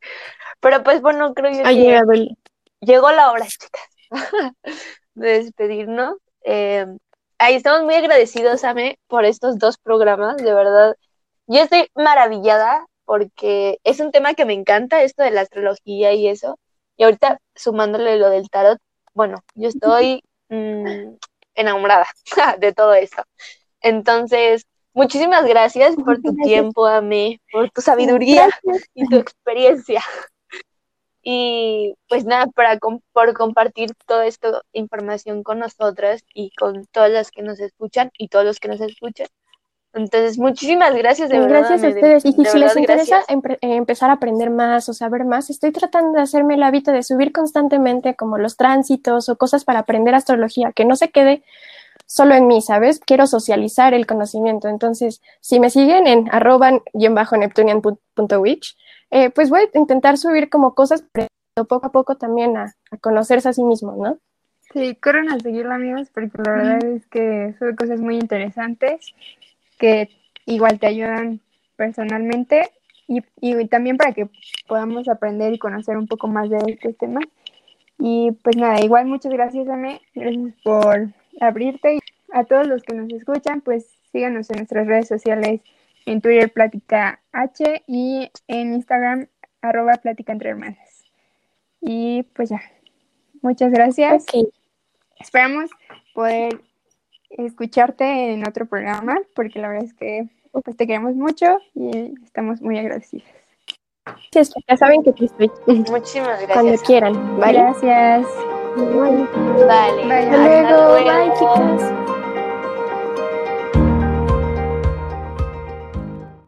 S3: Pero pues bueno, creo yo
S4: Ha
S3: que
S4: llegado el...
S3: llegó la hora, chicas, *laughs* de despedirnos. Eh, ahí estamos muy agradecidos, Ame, por estos dos programas, de verdad. Yo estoy maravillada porque es un tema que me encanta, esto de la astrología y eso. Y ahorita sumándole lo del tarot, bueno, yo estoy *laughs* mm, enamorada *laughs* de todo eso. Entonces, muchísimas gracias por tu tiempo, Ame, por tu sabiduría
S4: Gracias.
S3: y tu experiencia. Y pues nada, para por compartir toda esta información con nosotras y con todas las que nos escuchan y todos los que nos escuchan. Entonces, muchísimas gracias, de verdad.
S4: Gracias a
S3: Ame, de-
S4: ustedes. Y si, les
S3: verdad,
S4: interesa eh, empezar a aprender más o saber más, estoy tratando de hacerme el hábito de subir constantemente como los tránsitos o cosas para aprender astrología, que no se quede solo en mí, ¿sabes? Quiero socializar el conocimiento. Entonces, si me siguen en arroba guion bajo neptunian.witch, eh, pues voy a intentar subir como cosas pero poco a poco también a, a conocerse a sí mismo, ¿no?
S2: Sí, corran a seguirlo, amigos, porque la verdad es que sube cosas muy interesantes que igual te ayudan personalmente y, y también para que podamos aprender y conocer un poco más de estos temas. Y pues nada, igual muchas gracias, Ame, gracias por abrirte. Y a todos los que nos escuchan, pues síganos en nuestras redes sociales, en Twitter Plática H y en Instagram arroba Plática Entre Hermanas. Y pues ya, muchas gracias. Esperamos poder escucharte en otro programa, porque la verdad es que pues, te queremos mucho y estamos muy agradecidas.
S4: Gracias, ya saben que aquí estoy
S3: Muchísimas
S4: cuando
S3: gracias.
S4: quieran, ¿vale?
S2: Gracias.
S3: Vale.
S2: Bye.
S4: Hasta luego, bye chicas.